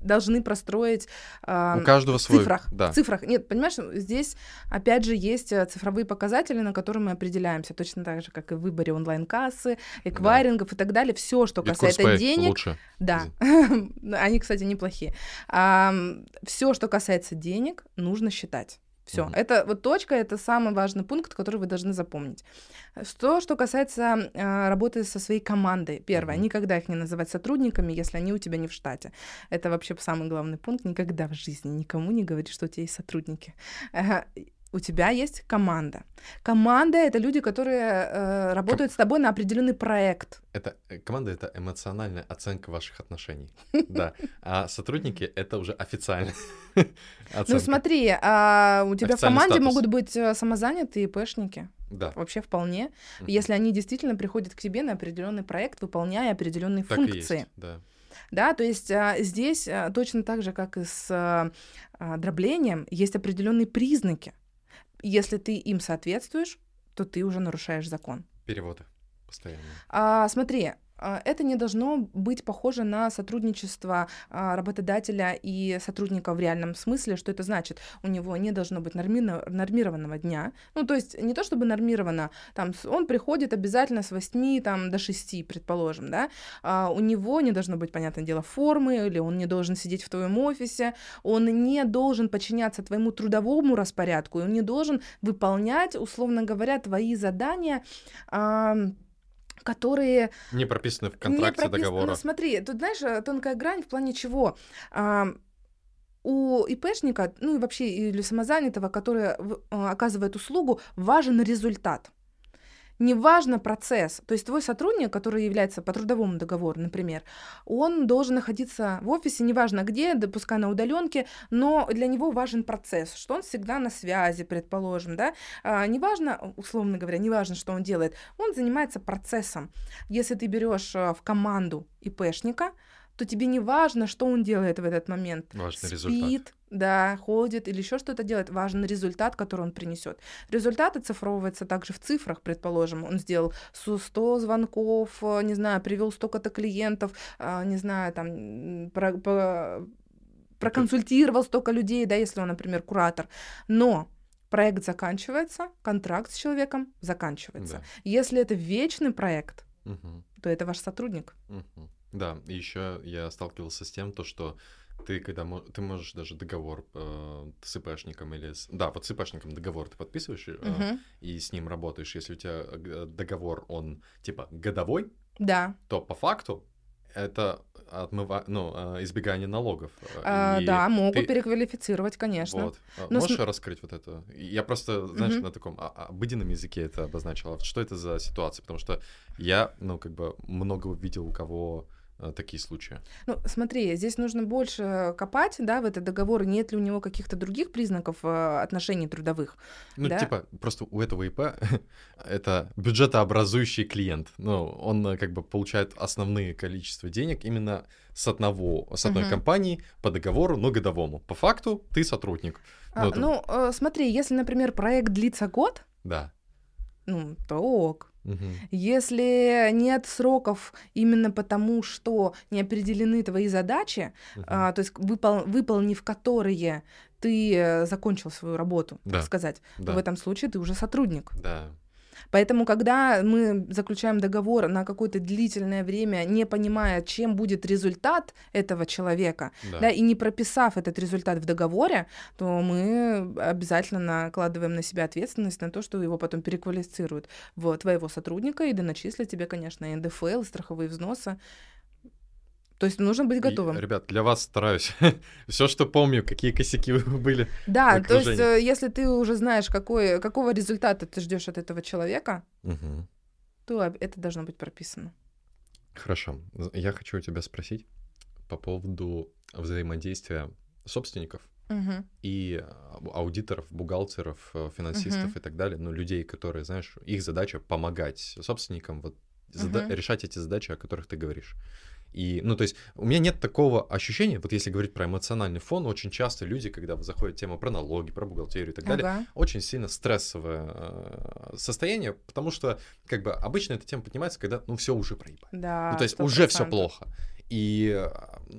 должны простроить а, У каждого в цифрах. Да. В цифрах. Нет, понимаешь, здесь, опять же, есть э, цифровые показатели, на которые мы определяемся, точно так же, как и в выборе онлайн-кассы, эквайрингов и так далее. Все, что Биткурс касается денег, лучше. да, они, кстати, неплохие. Все, что касается денег, нужно считать. Все, Мгм. это вот точка, это самый важный пункт, который вы должны запомнить. Что, что касается э, работы со своей командой, первое, Мгм. никогда их не называть сотрудниками, если они у тебя не в штате. Это вообще самый главный пункт. Никогда в жизни никому не говори, что у тебя есть сотрудники. У тебя есть команда. Команда это люди, которые э, работают с тобой на определенный проект. Это э, команда это эмоциональная оценка ваших отношений. Да. А сотрудники это уже официальная Ну смотри, а у тебя в команде могут быть э, самозанятые ИПшники. Да. Вообще вполне. Если они действительно приходят к тебе на определенный проект, выполняя определенные функции. да. Да, то есть а, здесь а, точно так же, как и с а, дроблением, есть определенные признаки. Если ты им соответствуешь, то ты уже нарушаешь закон. Переводы постоянно. А, смотри, это не должно быть похоже на сотрудничество а, работодателя и сотрудника в реальном смысле. Что это значит? У него не должно быть нормированного дня. Ну, то есть не то чтобы нормировано, там он приходит обязательно с 8 там, до 6, предположим, да, а у него не должно быть, понятное дело, формы, или он не должен сидеть в твоем офисе, он не должен подчиняться твоему трудовому распорядку, он не должен выполнять, условно говоря, твои задания, которые... Не прописаны в контракте прописаны, договора. Ну, смотри, тут, знаешь, э, тонкая грань в плане чего? А, у ИПшника, ну и вообще или самозанятого, который э, оказывает услугу, важен результат неважно процесс. То есть твой сотрудник, который является по трудовому договору, например, он должен находиться в офисе, неважно где, да, пускай на удаленке, но для него важен процесс, что он всегда на связи, предположим, да. А, неважно, условно говоря, неважно, что он делает, он занимается процессом. Если ты берешь а, в команду ИПшника, то тебе не важно, что он делает в этот момент. Важный Спит, результат. да, ходит или еще что-то делает. Важен результат, который он принесет. Результат оцифровывается также в цифрах, предположим. Он сделал 100 звонков, э, не знаю, привел столько-то клиентов, а, не знаю, там, про, про, проконсультировал столько людей, да, если он, например, куратор. Но проект заканчивается, контракт с человеком заканчивается. Да. Если это вечный проект, угу. то это ваш сотрудник. Угу. Да, и еще я сталкивался с тем, то, что ты когда ты можешь даже договор э, с ИПшником или с, да, вот с ИПшником договор ты подписываешь э, и с ним работаешь. Если у тебя э, договор он типа годовой, да, то по факту это отмыва... ну, э, избегание налогов. А, да, могут ты... переквалифицировать, конечно. Вот. А Но Можешь с... раскрыть вот это? Я просто, знаешь, угу. на таком а, обыденном языке это обозначила. Что это за ситуация? Потому что я, ну, как бы много видел у кого такие случаи? Ну, смотри, здесь нужно больше копать, да, в этот договор, нет ли у него каких-то других признаков э, отношений трудовых. Ну, да? типа, просто у этого ИП это бюджетообразующий клиент. Ну, он э, как бы получает основные количество денег именно с одного, с одной uh-huh. компании по договору, но годовому. По факту ты сотрудник. А, ну, ну э, смотри, если, например, проект длится год, да. ну, то ок. Угу. Если нет сроков именно потому, что не определены твои задачи, угу. а, то есть выпол выполнив которые ты э, закончил свою работу, да. так сказать, да. то в этом случае ты уже сотрудник. Да. Поэтому, когда мы заключаем договор на какое-то длительное время, не понимая, чем будет результат этого человека, да. Да, и не прописав этот результат в договоре, то мы обязательно накладываем на себя ответственность на то, что его потом переквалифицируют в твоего сотрудника и доначислят тебе, конечно, НДФЛ, страховые взносы. То есть нужно быть готовым. И, ребят, для вас стараюсь. Все, что помню, какие косяки были. Да, то есть, э, если ты уже знаешь, какой, какого результата ты ждешь от этого человека, угу. то это должно быть прописано. Хорошо. Я хочу у тебя спросить по поводу взаимодействия собственников угу. и аудиторов, бухгалтеров, э, финансистов угу. и так далее, ну, людей, которые, знаешь, их задача помогать собственникам вот зада- угу. решать эти задачи, о которых ты говоришь. И, ну, то есть у меня нет такого ощущения, вот если говорить про эмоциональный фон, очень часто люди, когда заходит тема про налоги, про бухгалтерию и так ага. далее, очень сильно стрессовое э, состояние, потому что, как бы, обычно эта тема поднимается, когда, ну, все уже проебано. Да, ну, то есть 100%. уже все плохо. И э,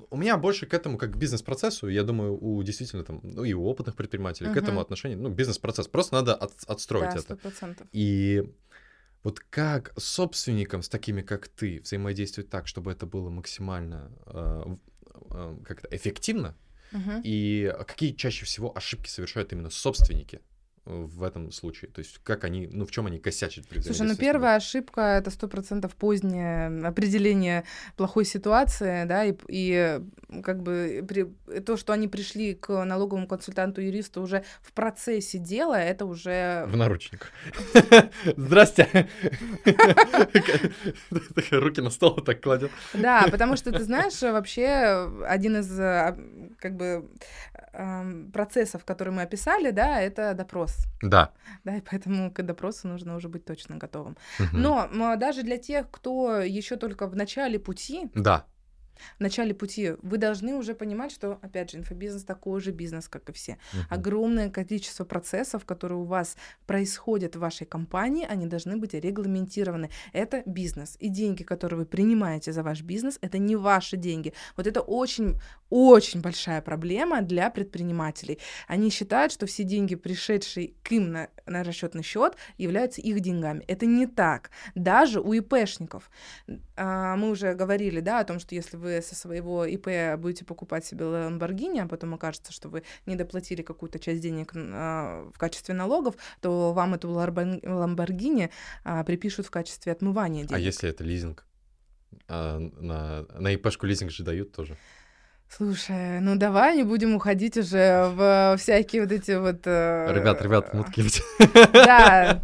у меня больше к этому, как к бизнес-процессу, я думаю, у действительно там, ну и у опытных предпринимателей uh-huh. к этому отношение, ну, бизнес-процесс. Просто надо от, отстроить да, 100%. это. И вот как собственникам с такими, как ты, взаимодействовать так, чтобы это было максимально э, э, как-то эффективно? Uh-huh. И какие чаще всего ошибки совершают именно собственники? В этом случае? То есть как они, ну в чем они косячат при Слушай, ну первая ошибка — это сто процентов позднее определение плохой ситуации, да, и, и как бы при, то, что они пришли к налоговому консультанту-юристу уже в процессе дела, это уже... В наручниках. Здрасте! Руки на стол так кладет. Да, потому что, ты знаешь, вообще один из а, как бы процессов, которые мы описали, да, это допрос. Да. Да, и поэтому к допросу нужно уже быть точно готовым. Угу. Но даже для тех, кто еще только в начале пути, да. В начале пути, вы должны уже понимать, что, опять же, инфобизнес такой же бизнес, как и все. Uh-huh. Огромное количество процессов, которые у вас происходят в вашей компании, они должны быть регламентированы. Это бизнес. И деньги, которые вы принимаете за ваш бизнес, это не ваши деньги. Вот это очень, очень большая проблема для предпринимателей. Они считают, что все деньги, пришедшие к им на, на расчетный счет, являются их деньгами. Это не так. Даже у ИПшников. А, мы уже говорили, да, о том, что если вы со своего ИП будете покупать себе Ламборгини, а потом окажется, что вы не доплатили какую-то часть денег а, в качестве налогов, то вам эту Ламборгини а, припишут в качестве отмывания денег. А если это лизинг? А, на, на ИПшку лизинг же дают тоже. Слушай, ну давай не будем уходить уже в всякие вот эти вот... Э, ребят, ребят, мутки. Да.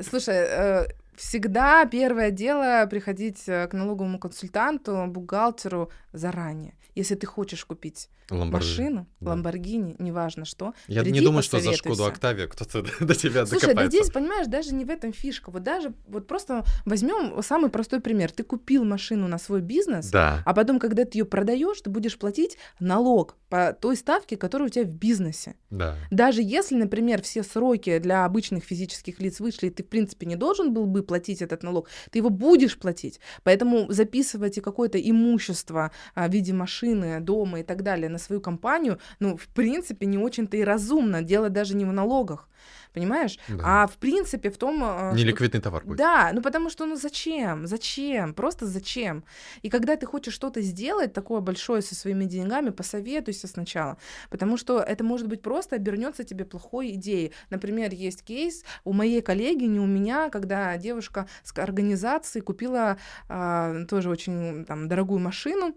Слушай, э, всегда первое дело приходить к налоговому консультанту, бухгалтеру заранее. Если ты хочешь купить машину, да. Ламборгини, неважно что. Я не думаю, что за Шкоду Октавия кто-то до тебя Слушай, да здесь, понимаешь, даже не в этом фишка. Вот даже, вот просто возьмем самый простой пример. Ты купил машину на свой бизнес, да. а потом, когда ты ее продаешь, ты будешь платить налог по той ставке, которая у тебя в бизнесе. Да. Даже если, например, все сроки для обычных физических лиц вышли, и ты, в принципе, не должен был бы платить этот налог, ты его будешь платить. Поэтому записывать и какое-то имущество а, в виде машины, дома и так далее на свою компанию, ну, в принципе, не очень-то и разумно. Дело даже не в налогах понимаешь? Да. А в принципе в том... А, Неликвидный товар будет. Да, ну потому что, ну зачем? Зачем? Просто зачем? И когда ты хочешь что-то сделать такое большое со своими деньгами, посоветуйся сначала, потому что это может быть просто обернется тебе плохой идеей. Например, есть кейс у моей коллеги, не у меня, когда девушка с организации купила а, тоже очень там дорогую машину,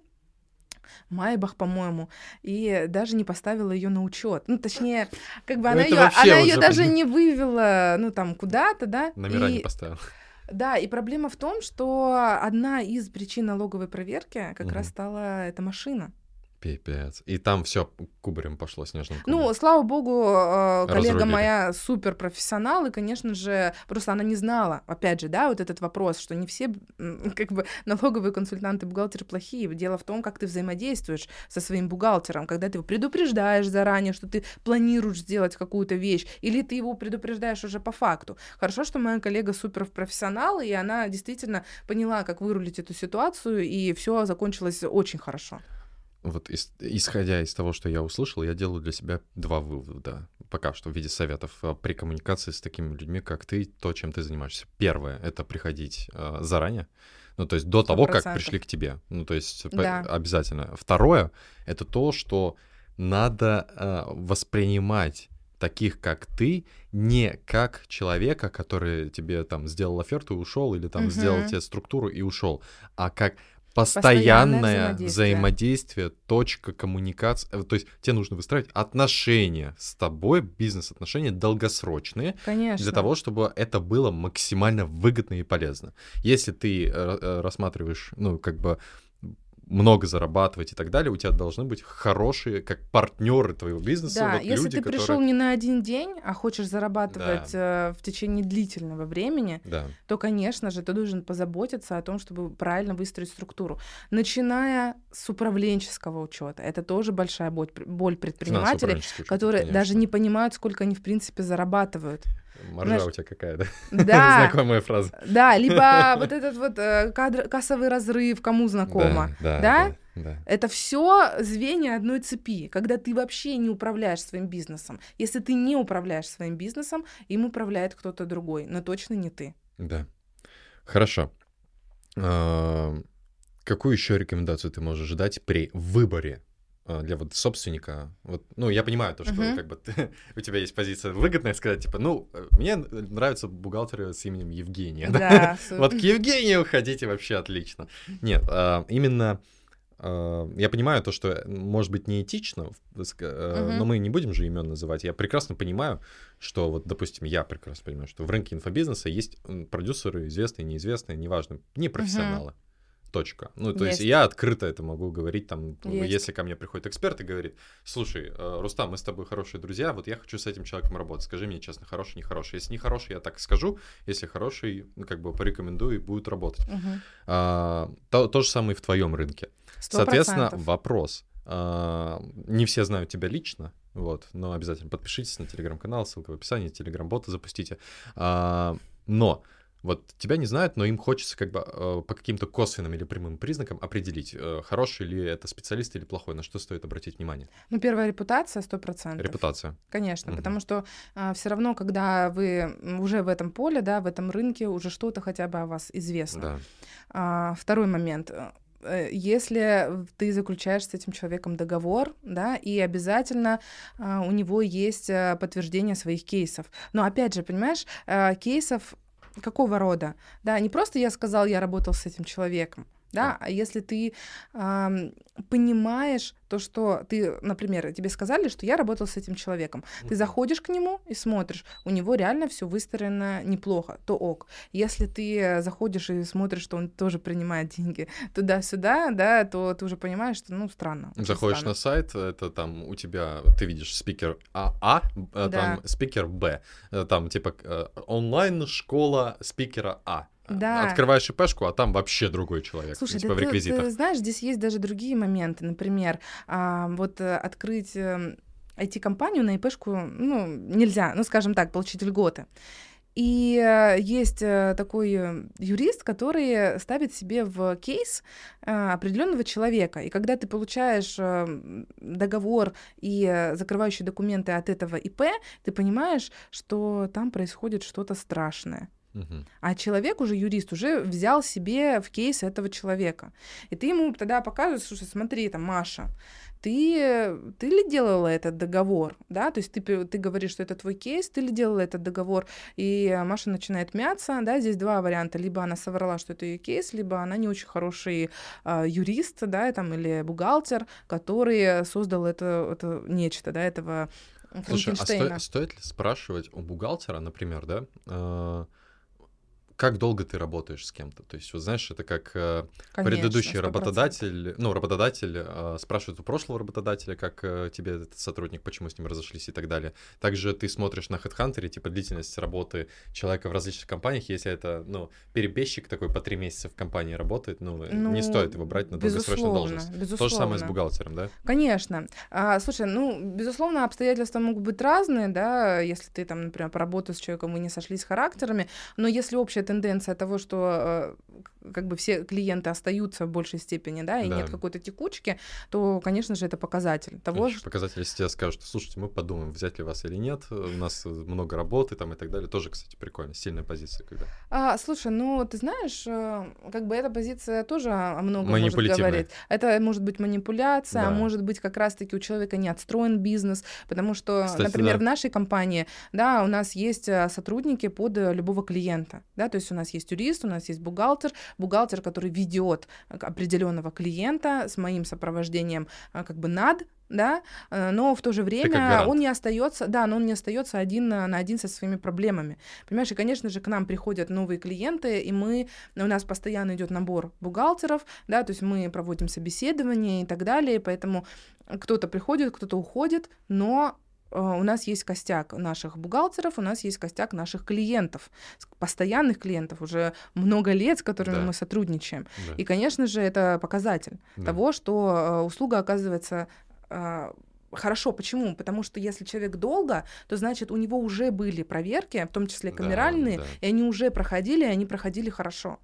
Майбах, по-моему, и даже не поставила ее на учет. Ну, точнее, как бы ну, она ее, она ее даже не вывела, ну, там, куда-то, да. Номера и... не поставила. Да, и проблема в том, что одна из причин налоговой проверки как угу. раз стала эта машина. Пипец. И там все кубарем пошло снежным кубарем. Ну, слава богу, э, коллега моя супер профессионал, и, конечно же, просто она не знала, опять же, да, вот этот вопрос, что не все, как бы, налоговые консультанты, бухгалтеры плохие. Дело в том, как ты взаимодействуешь со своим бухгалтером, когда ты его предупреждаешь заранее, что ты планируешь сделать какую-то вещь, или ты его предупреждаешь уже по факту. Хорошо, что моя коллега супер профессионал, и она действительно поняла, как вырулить эту ситуацию, и все закончилось очень хорошо вот исходя из того, что я услышал, я делаю для себя два вывода пока что в виде советов а, при коммуникации с такими людьми, как ты, то, чем ты занимаешься. Первое — это приходить э, заранее, ну, то есть до 100%. того, как пришли к тебе. Ну, то есть да. обязательно. Второе — это то, что надо э, воспринимать таких, как ты, не как человека, который тебе там сделал оферту и ушел, или там угу. сделал тебе структуру и ушел, а как постоянное, взаимодействие. взаимодействие, точка коммуникации. Э, то есть тебе нужно выстраивать отношения с тобой, бизнес-отношения долгосрочные, Конечно. для того, чтобы это было максимально выгодно и полезно. Если ты э, э, рассматриваешь, ну, как бы много зарабатывать и так далее, у тебя должны быть хорошие, как партнеры твоего бизнеса. Да, вот если люди, ты которые... пришел не на один день, а хочешь зарабатывать да. э, в течение длительного времени, да. то, конечно же, ты должен позаботиться о том, чтобы правильно выстроить структуру. Начиная с управленческого учета, это тоже большая боль, боль предпринимателей, которые конечно. даже не понимают, сколько они в принципе зарабатывают. Маржа Знаешь, у тебя какая, да? Знакомая фраза. Да, либо вот этот вот э, кадр, кассовый разрыв, кому знакомо. Да, да, да? да, да. Это все звенья одной цепи, когда ты вообще не управляешь своим бизнесом. Если ты не управляешь своим бизнесом, им управляет кто-то другой, но точно не ты. Да. Хорошо. А, какую еще рекомендацию ты можешь дать при выборе для вот собственника, вот, ну, я понимаю то, что uh-huh. как бы ты, у тебя есть позиция выгодная, сказать, типа, ну, мне нравятся бухгалтеры с именем Евгения, да, да? вот к Евгению ходите вообще отлично. Нет, а, именно а, я понимаю то, что может быть неэтично, но мы не будем же имен называть. Я прекрасно понимаю, что вот, допустим, я прекрасно понимаю, что в рынке инфобизнеса есть продюсеры известные, неизвестные, неважно, не профессионалы. Uh-huh Точка. Ну, то есть, Есть. я открыто это могу говорить, там, Есть. если ко мне приходит эксперт и говорит, слушай, э, Рустам, мы с тобой хорошие друзья, вот я хочу с этим человеком работать, скажи мне честно, хороший, не хороший. Если не хороший, я так скажу, если хороший, ну, как бы порекомендую и будет работать. Мгм. А, то, то же самое и в твоем рынке. Сто Соответственно, процентов. вопрос. А, не все знают тебя лично, вот, но обязательно подпишитесь на телеграм-канал, ссылка в описании, телеграм-бота запустите. А, но вот тебя не знают, но им хочется как бы э, по каким-то косвенным или прямым признакам определить, э, хороший ли это специалист или плохой, на что стоит обратить внимание. Ну, первая репутация сто процентов. Репутация. Конечно, Мгм. потому что все равно, когда вы уже в этом поле, да, в этом рынке, уже что-то хотя бы о вас известно. Да. А, второй момент. Э, Если ты заключаешь с этим человеком договор, да, и обязательно у него есть подтверждение своих кейсов. Но опять же, понимаешь, кейсов какого рода? Да, не просто я сказал, я работал с этим человеком, да, а если ты ам, понимаешь то, что ты, например, тебе сказали, что я работал с этим человеком, ты заходишь к нему и смотришь, у него реально все выстроено неплохо, то ок. Если ты э, заходишь и смотришь, что он тоже принимает деньги туда-сюда, да, то ты уже понимаешь, что, ну, странно. Заходишь странно. на сайт, это там у тебя, ты видишь спикер А, а э, Да. там спикер Б, э, там типа э, онлайн-школа спикера А. Да. Открываешь ИПшку, а там вообще другой человек, Слушай, типа да в ты- реквизитах. ты знаешь, здесь есть даже другие моменты. Например, а, вот э, открыть эм, IT-компанию на ИПшку, ну, нельзя, ну, скажем так, получить льготы. И э, есть э, такой юрист, который ставит себе в кейс определенного человека. И когда ты получаешь э, договор и закрывающие документы от этого ИП, ты понимаешь, что там происходит что-то страшное. А человек уже, юрист, уже взял себе в кейс этого человека. И ты ему тогда показываешь, слушай, смотри, там, Маша, ты, ты ли делала этот договор, да, то есть ты, ты говоришь, что это твой кейс, ты ли делала этот договор, и Маша начинает мяться, да, здесь два варианта, либо она соврала, что это ее кейс, либо она не очень хороший а, юрист, да, там, или бухгалтер, который создал это, это нечто, да, этого Слушай, а сто- стоит ли спрашивать у бухгалтера, например, да, э, как долго ты работаешь с кем-то? То есть, вот знаешь, это как э, Конечно, предыдущий 100%. работодатель, ну, работодатель э, спрашивает у прошлого работодателя, как э, тебе этот сотрудник, почему с ним разошлись и так далее. Также ты смотришь на HeadHunter, типа длительность работы человека в различных компаниях, если это, ну, перебежчик такой по три месяца в компании работает, ну, Ну, не стоит его брать на долгосрочную безусловно, должность. То же самое с безусловно. бухгалтером, да? Конечно. А, слушай, ну, безусловно, обстоятельства могут быть разные, да, если ты там, например, поработал с человеком, вы не сошлись характерами, но если общая тенденция того, что э, как бы все клиенты остаются в большей степени, да, и Да. нет какой-то текучки, то, конечно же, это показатель того, Еще что... показатель, если тебе скажут, слушайте, мы подумаем, взять ли вас или нет, у нас много работы там и так далее, тоже, кстати, прикольно, сильная позиция, когда. А, слушай, ну, ты знаешь, э, как бы эта позиция тоже о многом может говорить. Это может быть манипуляция, а Да. может быть как раз-таки у человека не отстроен бизнес, потому что, Кстати, например, да. в нашей компании, да, у нас есть э, сотрудники под любого клиента, да, то есть у нас есть юрист, у нас есть бухгалтер, бухгалтер, который ведет определенного клиента с моим сопровождением э, как бы над, да, э, но в то же время он не остается, да, но он не остается один на на один со своими проблемами. Понимаешь, и, конечно же, к нам приходят новые клиенты, и мы, у нас постоянно идет набор бухгалтеров, да, то есть мы проводим собеседование и так далее, поэтому кто-то приходит, кто-то уходит, но э, у нас есть костяк наших бухгалтеров, у нас есть костяк наших клиентов, постоянных клиентов, уже много лет, с которыми Да. мы сотрудничаем. Да. И, конечно же, это показатель Да. того, что э, услуга оказывается э, хорошо. Почему? Потому что если человек долго, то значит у него уже были проверки, в том числе Да, камеральные, да. и они уже проходили, и они проходили хорошо.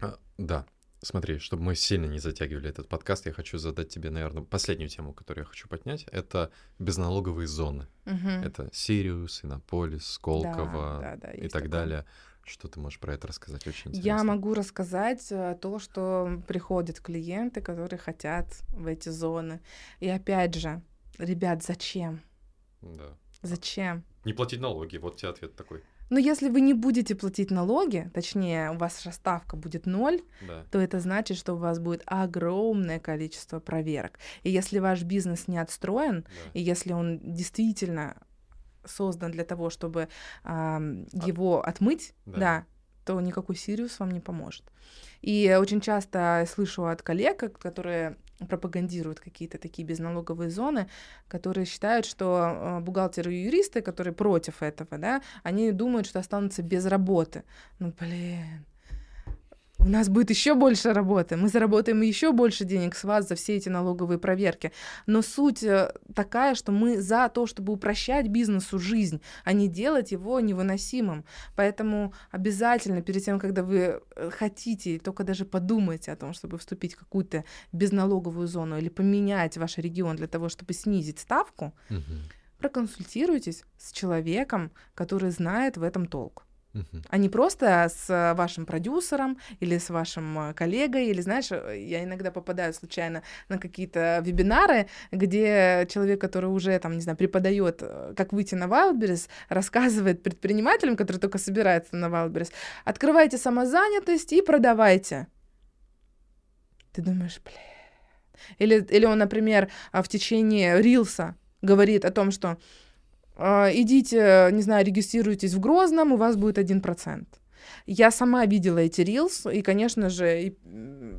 А, да. Смотри, чтобы мы сильно не затягивали этот подкаст, я хочу задать тебе, наверное, последнюю тему, которую я хочу поднять. Это безналоговые зоны. Мгм. Это Сириус, Иннополис, Сколково да, да, и есть так такое. далее. Что ты можешь про это рассказать? Очень интересно. Я могу рассказать э, то, что приходят клиенты, которые хотят в эти зоны. И опять же, ребят, зачем? Да. Зачем? Не платить налоги, вот тебе ответ такой. Но если вы не будете платить налоги, точнее, у вас ставка будет ноль, Да. то это значит, что у вас будет огромное количество проверок. И если ваш бизнес не отстроен, да. и если он действительно создан для того, чтобы ам, его отмыть, Да. да. то никакой Сириус вам не поможет. И очень часто слышу от коллег, которые пропагандируют какие-то такие безналоговые зоны, которые считают, что э, бухгалтеры и юристы, которые против этого, да, они думают, что останутся без работы. Ну, блин, у нас будет еще больше работы, мы заработаем еще больше денег с вас за все эти налоговые проверки. Но суть э, такая, что мы за то, чтобы упрощать бизнесу жизнь, а не делать его невыносимым. Поэтому обязательно перед тем, когда вы э, хотите, только даже подумайте о том, чтобы вступить в какую-то безналоговую зону или поменять ваш регион для того, чтобы снизить ставку, угу. проконсультируйтесь с человеком, который знает в этом толк а не просто с вашим продюсером или с вашим коллегой, или, знаешь, я иногда попадаю случайно на какие-то вебинары, где человек, который уже, там, не знаю, преподает, э, как выйти на Wildberries, рассказывает предпринимателям, которые только собираются на Wildberries, открывайте самозанятость и продавайте. Ты думаешь, блин. Или, или он, например, в течение рилса говорит о том, что а, идите, не знаю, регистрируйтесь в Грозном, у вас будет 1%. Я сама видела эти рилс, и, конечно же,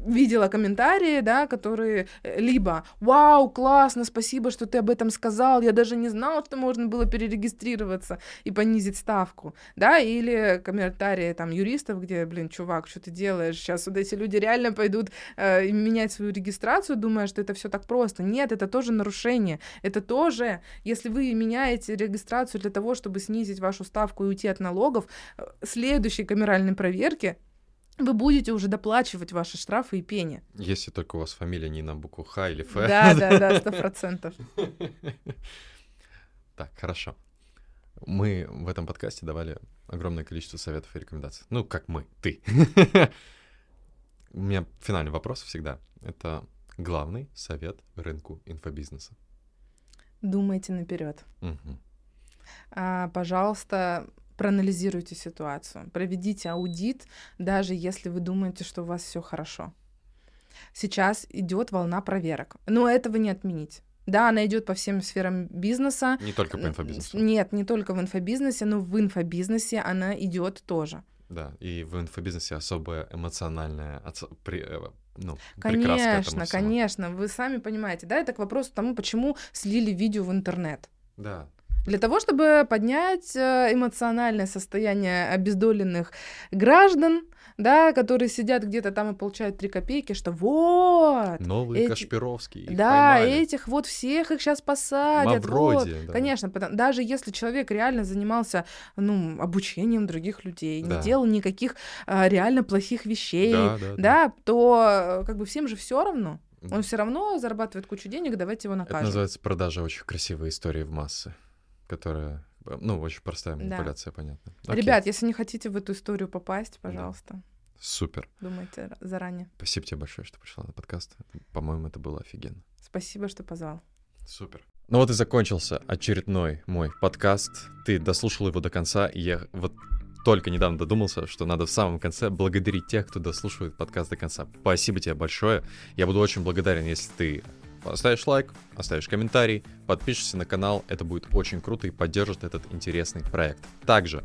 видела комментарии, да, которые э, либо «Вау, классно, спасибо, что ты об этом сказал, я даже не знал, что можно было перерегистрироваться и понизить ставку», да, или комментарии там юристов, где, блин, чувак, что ты делаешь, сейчас вот эти люди реально пойдут э, менять свою регистрацию, думая, что это все так просто. Нет, это тоже нарушение, это тоже, если вы меняете регистрацию для того, чтобы снизить вашу ставку и уйти от налогов, э, следующий камеральной проверке вы будете уже доплачивать ваши штрафы и пени. Если только у вас фамилия не на букву Х или Ф. Да, да, да, сто процентов. Так, хорошо. Мы в этом подкасте давали огромное количество советов и рекомендаций. Ну, как мы, ты. У меня финальный вопрос всегда. Это главный совет рынку инфобизнеса. Думайте наперед. Угу. А, пожалуйста, проанализируйте ситуацию, проведите аудит, даже если вы думаете, что у вас все хорошо. Сейчас идет волна проверок, но этого не отменить. Да, она идет по всем сферам бизнеса. Не только по инфобизнесу. Нет, не только в инфобизнесе, но в инфобизнесе она идет тоже. Да, и в инфобизнесе особая эмоциональная э, ну, конечно, конечно, вы сами понимаете, да, это к вопросу тому, почему слили видео в интернет. Да, для того, чтобы поднять э, эмоциональное состояние обездоленных граждан, да, которые сидят где-то там и получают три копейки, что вот... Новые эти... Кашпировские. Да, поймали. этих вот всех их сейчас посадят. Мавроди, вот. да. Конечно, потому, даже если человек реально занимался, ну, обучением других людей, да. не делал никаких а, реально плохих вещей, да, да, да. да, то как бы всем же все равно. Он все равно зарабатывает кучу денег, давайте его накажем. Это называется продажа очень красивой истории в массы которая, ну, очень простая манипуляция, да. понятно. Окей. Ребят, если не хотите в эту историю попасть, пожалуйста. Да. Супер. Думайте заранее. Спасибо тебе большое, что пришла на подкаст. По-моему, это было офигенно. Спасибо, что позвал. Супер. Ну вот и закончился очередной мой подкаст. Ты дослушал его до конца, и я вот только недавно додумался, что надо в самом конце благодарить тех, кто дослушивает подкаст до конца. Спасибо тебе большое. Я буду очень благодарен, если ты Оставишь лайк, оставишь комментарий, подпишешься на канал, это будет очень круто и поддержит этот интересный проект. Также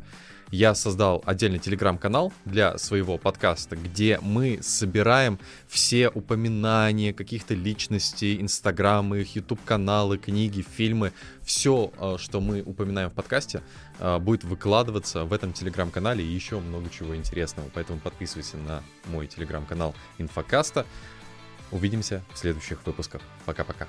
я создал отдельный телеграм-канал для своего подкаста, где мы собираем все упоминания каких-то личностей, инстаграмы, ютуб-каналы, книги, фильмы. Все, э, что мы упоминаем в подкасте, э, будет выкладываться в этом телеграм-канале и еще много чего интересного. Поэтому подписывайся на мой телеграм-канал Инфокаста. Увидимся в следующих выпусках. Пока-пока.